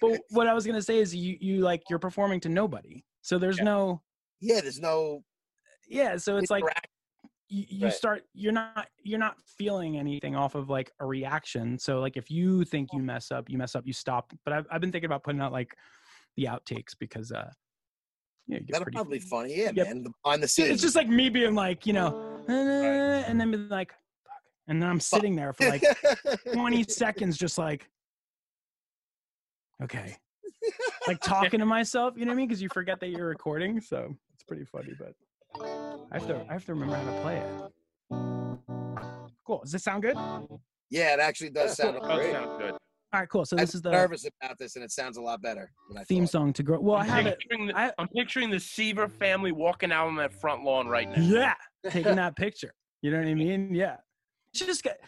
but what I was gonna say is you you like you're performing to nobody, so there's Yeah. no yeah, there's no. yeah. So it's like you, you Right. start you're not you're not feeling anything off of like a reaction. So like if you think you mess up, you mess up, you stop. But I've I've been thinking about putting out like the outtakes because uh yeah, That'll pretty probably be funny. Yeah, Yep. man. Behind the So scenes. it's just like me being like, you know, and then be like. And then I'm sitting there for like 20 seconds, just like, okay. Like talking to myself, you know what I mean? Because you forget that you're recording. So it's pretty funny, but I have to I have to remember how to play it. Cool. Does this sound good? Yeah, it actually does sound That great. sounds good. right, cool. So I this is the nervous about this, and it sounds a lot better than I theme thought. song to grow. Well, I I'm have it. the, I- I'm picturing the Seaver family walking out on that front lawn right now. Yeah, taking that picture. You know what I mean? Yeah. It's just get,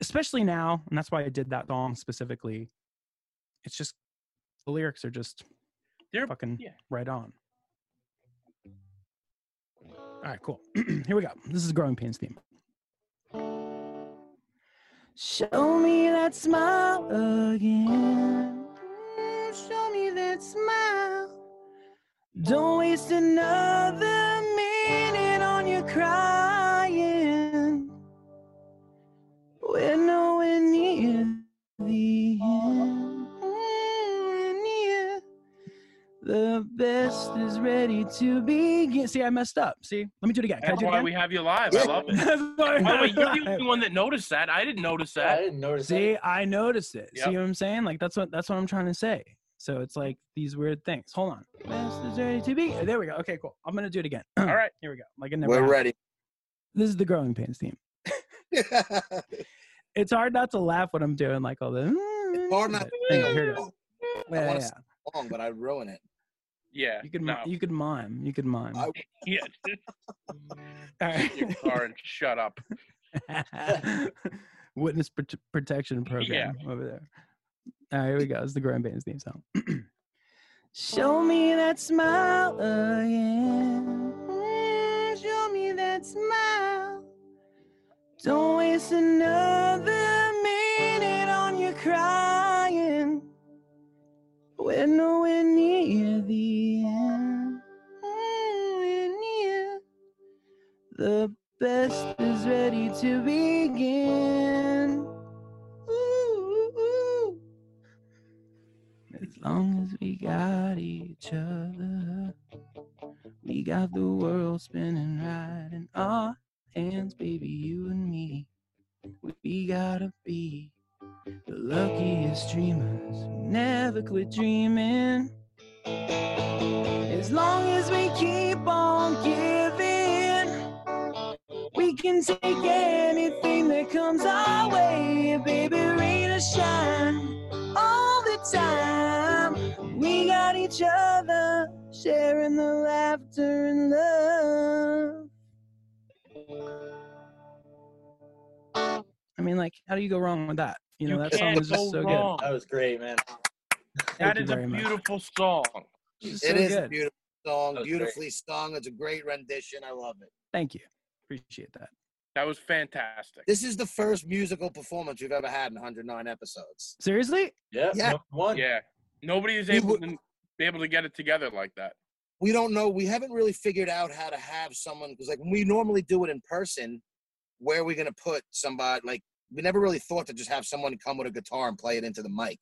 especially now, and that's why I did that song specifically. It's just the lyrics are just They're fucking yeah. right on. All right, cool. Here we go. This is Growing Pains theme. Show me that smile again. Show me that smile. Don't waste another minute on your crying. The best is ready to begin. See, I messed up. See, let me do it again. Can I That's do it why again? we have you live. I love it. That's why I By the way, have you're the live. only one that noticed that. I didn't notice I that. didn't notice See, I noticed it. Yep. See what I'm saying? Like that's what that's what I'm trying to say. So it's like these weird things. Hold on. Best is ready to be. There we go. Okay, cool. I'm gonna do it again. All right. Here we go. Like it never We're happened. ready. This is the growing pains theme. It's hard not to laugh when I'm doing like all the. It's hard not to Hang on, here it along. Yeah, yeah. sing Long, but I ruin it. Yeah. You could no. you could mime. You could mime. I- yeah. All right. Your car and shut up. Witness prote- protection program over there. All right, here we go. It's the growing pains theme song. Show me that smile again. Mm, Show me that smile. Don't waste another minute on your crying. We're nowhere near the end. We're near. The best is ready to begin. As long as we got each other, we got the world spinning right in our hands, baby, you and me. We gotta be the luckiest dreamers never quit dreaming. As long as we keep on giving, we can take anything that comes our way, baby, rain or shine, all the time. We got each other, sharing the laughter and love. I mean, like, how do you go wrong with that? You know, You that song can't just so wrong. That was great, man. good. That Thank you is a very much. beautiful song. It's It so is a beautiful song, That was great. beautifully sung. It's a great rendition. I love it. Thank you. Appreciate that. That was fantastic. This is the first musical performance we've ever had in 109 episodes. Seriously? Yeah, Yeah. no one. Yeah. Nobody is able would- to be able to get it together like that. we don't know. We haven't really figured out how to have someone because, like, when we normally do it in person, where are we going to put somebody? Like, we never really thought to just have someone come with a guitar and play it into the mic.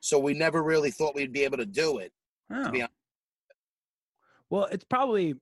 So we never really thought we'd be able to do it. Oh. be honest. Well, it's probably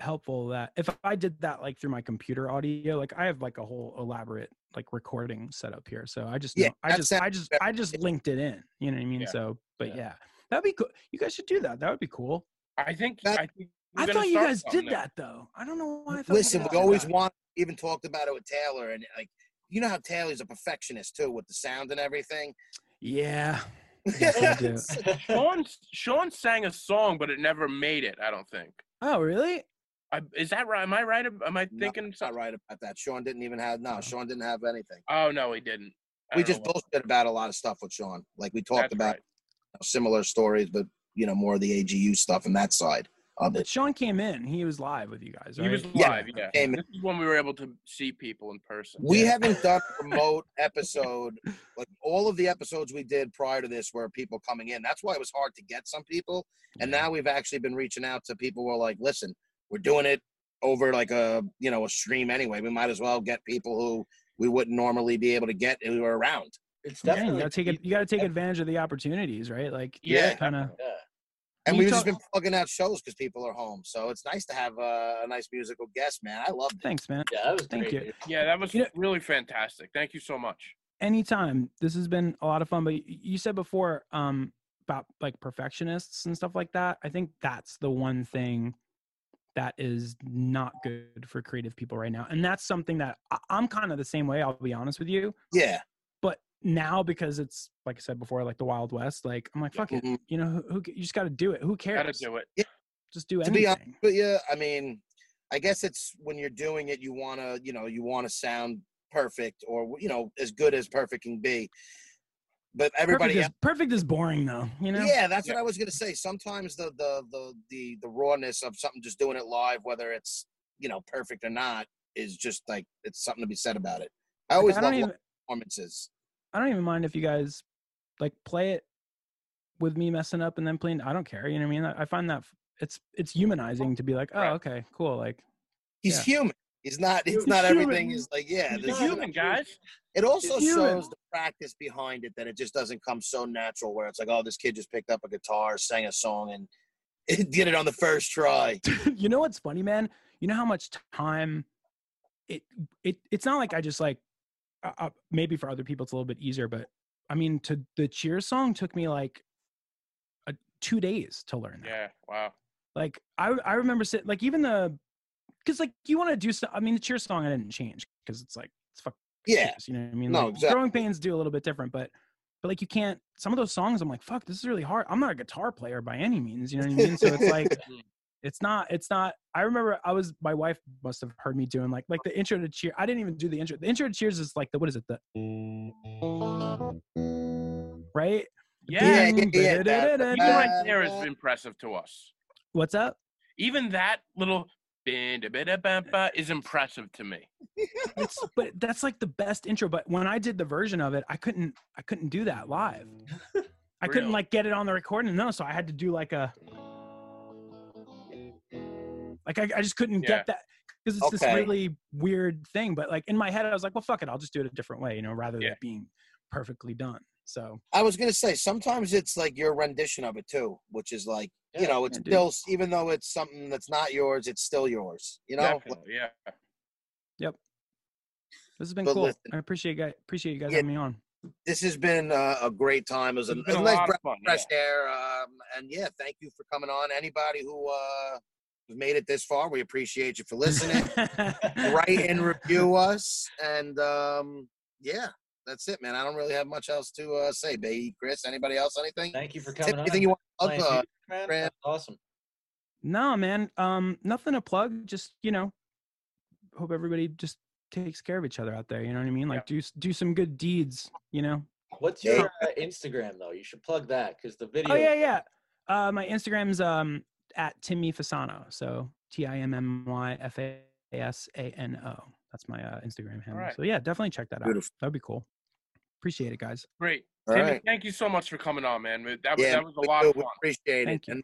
helpful that if I did that like through my computer audio, like I have like a whole elaborate like recording setup here. So I just Yeah, know, I just I just better. I just linked it in. You know what I mean? Yeah. So but Yeah. yeah. That'd be cool. You guys should do that. That would be cool. I think That- I think I thought you guys did there. that though. I don't know why I thought Listen, we always want, even talked about it with Taylor, and like, you know how Taylor's a perfectionist too with the sound and everything. Yeah. Yes, Sean Sean sang a song, but it never made it. I don't think. Oh, really? I, is that right? Am I right? Am I No, thinking Not right about that. Sean didn't even have no. Oh. Sean didn't have anything. Oh no, he didn't. I We just know what- bullshit about a lot of stuff with Sean. Like we talked That's about right. similar stories, but you know more of the AGU stuff and that side of But it. Sean came in. He was live with you guys, right? He was live. Yeah, came in. this is when we were able to see people in person. We Yeah. haven't done a remote episode. Like all of the episodes we did prior to this were people coming in. That's why it was hard to get some people. And now we've actually been reaching out to people who are like, listen, we're doing it over like a you know a stream anyway. We might as well get people who we wouldn't normally be able to get who are around. It's Yeah, you definitely gotta take it. You gotta take advantage of the opportunities, right? Like, Yeah, kind of. Yeah. And You we've talk- just been plugging out shows because people are home. So it's nice to have uh, a nice musical guest, man. I love it. Thanks, man. Yeah, that was Thank great. you. dude. Yeah, that was You know- really fantastic. Thank you so much. anytime this has been a lot of fun but you said before um about like perfectionists and stuff like that i think that's the one thing that is not good for creative people right now and that's something that I- i'm kind of the same way i'll be honest with you Yeah. But now because it's like i said before like the wild west like i'm like fuck it Mhm. you know who, who you just got to do it who cares Gotta do it. Yeah. just do To be honest anything with you, I mean, I guess it's when you're doing it, you want to, you know, you want to sound perfect or, you know, as good as perfect can be. But everybody perfect is, perfect is boring though you know Yeah, that's Yeah. what I was gonna say. Sometimes the, the the the the rawness of something just doing it live, whether it's you know perfect or not, is just like it's something to be said about it. I Like, always I love even performances. I don't even mind if you guys like play it with me messing up and then playing. I don't care. You know what I mean? I, I find that it's it's humanizing to be like, oh, okay, cool. Like, He's Yeah. human. He's not. It's He's not everything. human. Is like yeah. He's this- human, guys. It also shows the practice behind it that it just doesn't come so natural. Where it's like, oh, this kid just picked up a guitar, sang a song, and did it on the first try. you know what's funny, man? You know how much time it it it's not like I just like uh, uh, maybe for other people it's a little bit easier, but I mean, to the Cheers song took me like a, two days to learn that. Yeah. Wow. Like I I remember sitting like even the because like you want to do stuff. I mean, the Cheers song I didn't change because it's like it's fuck. Yeah. Cheers, you know what I mean? No, like, exactly. Growing pains do a little bit different, but but like you can't. Some of those songs, I'm like, fuck, this is really hard. I'm not a guitar player by any means. You know what I mean? So it's like. It's not. It's not. I remember I was. My wife must have heard me doing like like the intro to Cheer. I didn't even do the intro. The intro to Cheers is like the what is it? The right? Yeah. yeah, yeah. Even right there is impressive to us. What's up? Even that little is impressive to me. It's but that's like the best intro. But when I did the version of it, I couldn't. I couldn't do that live. I couldn't like get it on the recording. No, so I had to do like a. Like I, I just couldn't Yeah. get that because it's this really weird thing. But like in my head, I was like, well, fuck it, I'll just do it a different way, you know, rather than Yeah. it being perfectly done. So I was gonna say sometimes it's like your rendition of it too, which is like you know it's Yeah, dude. still even though it's something that's not yours, it's still yours. You know, Definitely. Yeah. Yep. This has been But cool. listen- I appreciate you guys. Appreciate you guys Yeah. having me on. this has been uh, a great time. It was a, It's it been was a a nice lot breath of fun. of fresh yeah. air. Um, and yeah, thank you for coming on. Anybody who uh, who's made it this far, we appreciate you for listening. Write and review us, and um, yeah, that's it, man. I don't really have much else to uh, say, baby. Chris, anybody else? Anything? Thank you for Tip, coming on. anything you want to plug? Uh, music, man. That's awesome. no, man. Um, nothing to plug. Just you know, hope everybody just takes care of each other out there. You know what I mean? Like do do some good deeds. You know. What's your uh, Instagram though? You should plug that because the video. Oh yeah, yeah. Uh, my Instagram's um at Timmy Fasano. So T I M M Y F A S A N O. That's my uh, Instagram handle. right. So yeah, definitely check that out. That'd be cool. Appreciate it, guys. Great. All Timmy, right. thank you so much for coming on, man. That was, Yeah, that was a lot do. of We fun. appreciate Thank it. you. And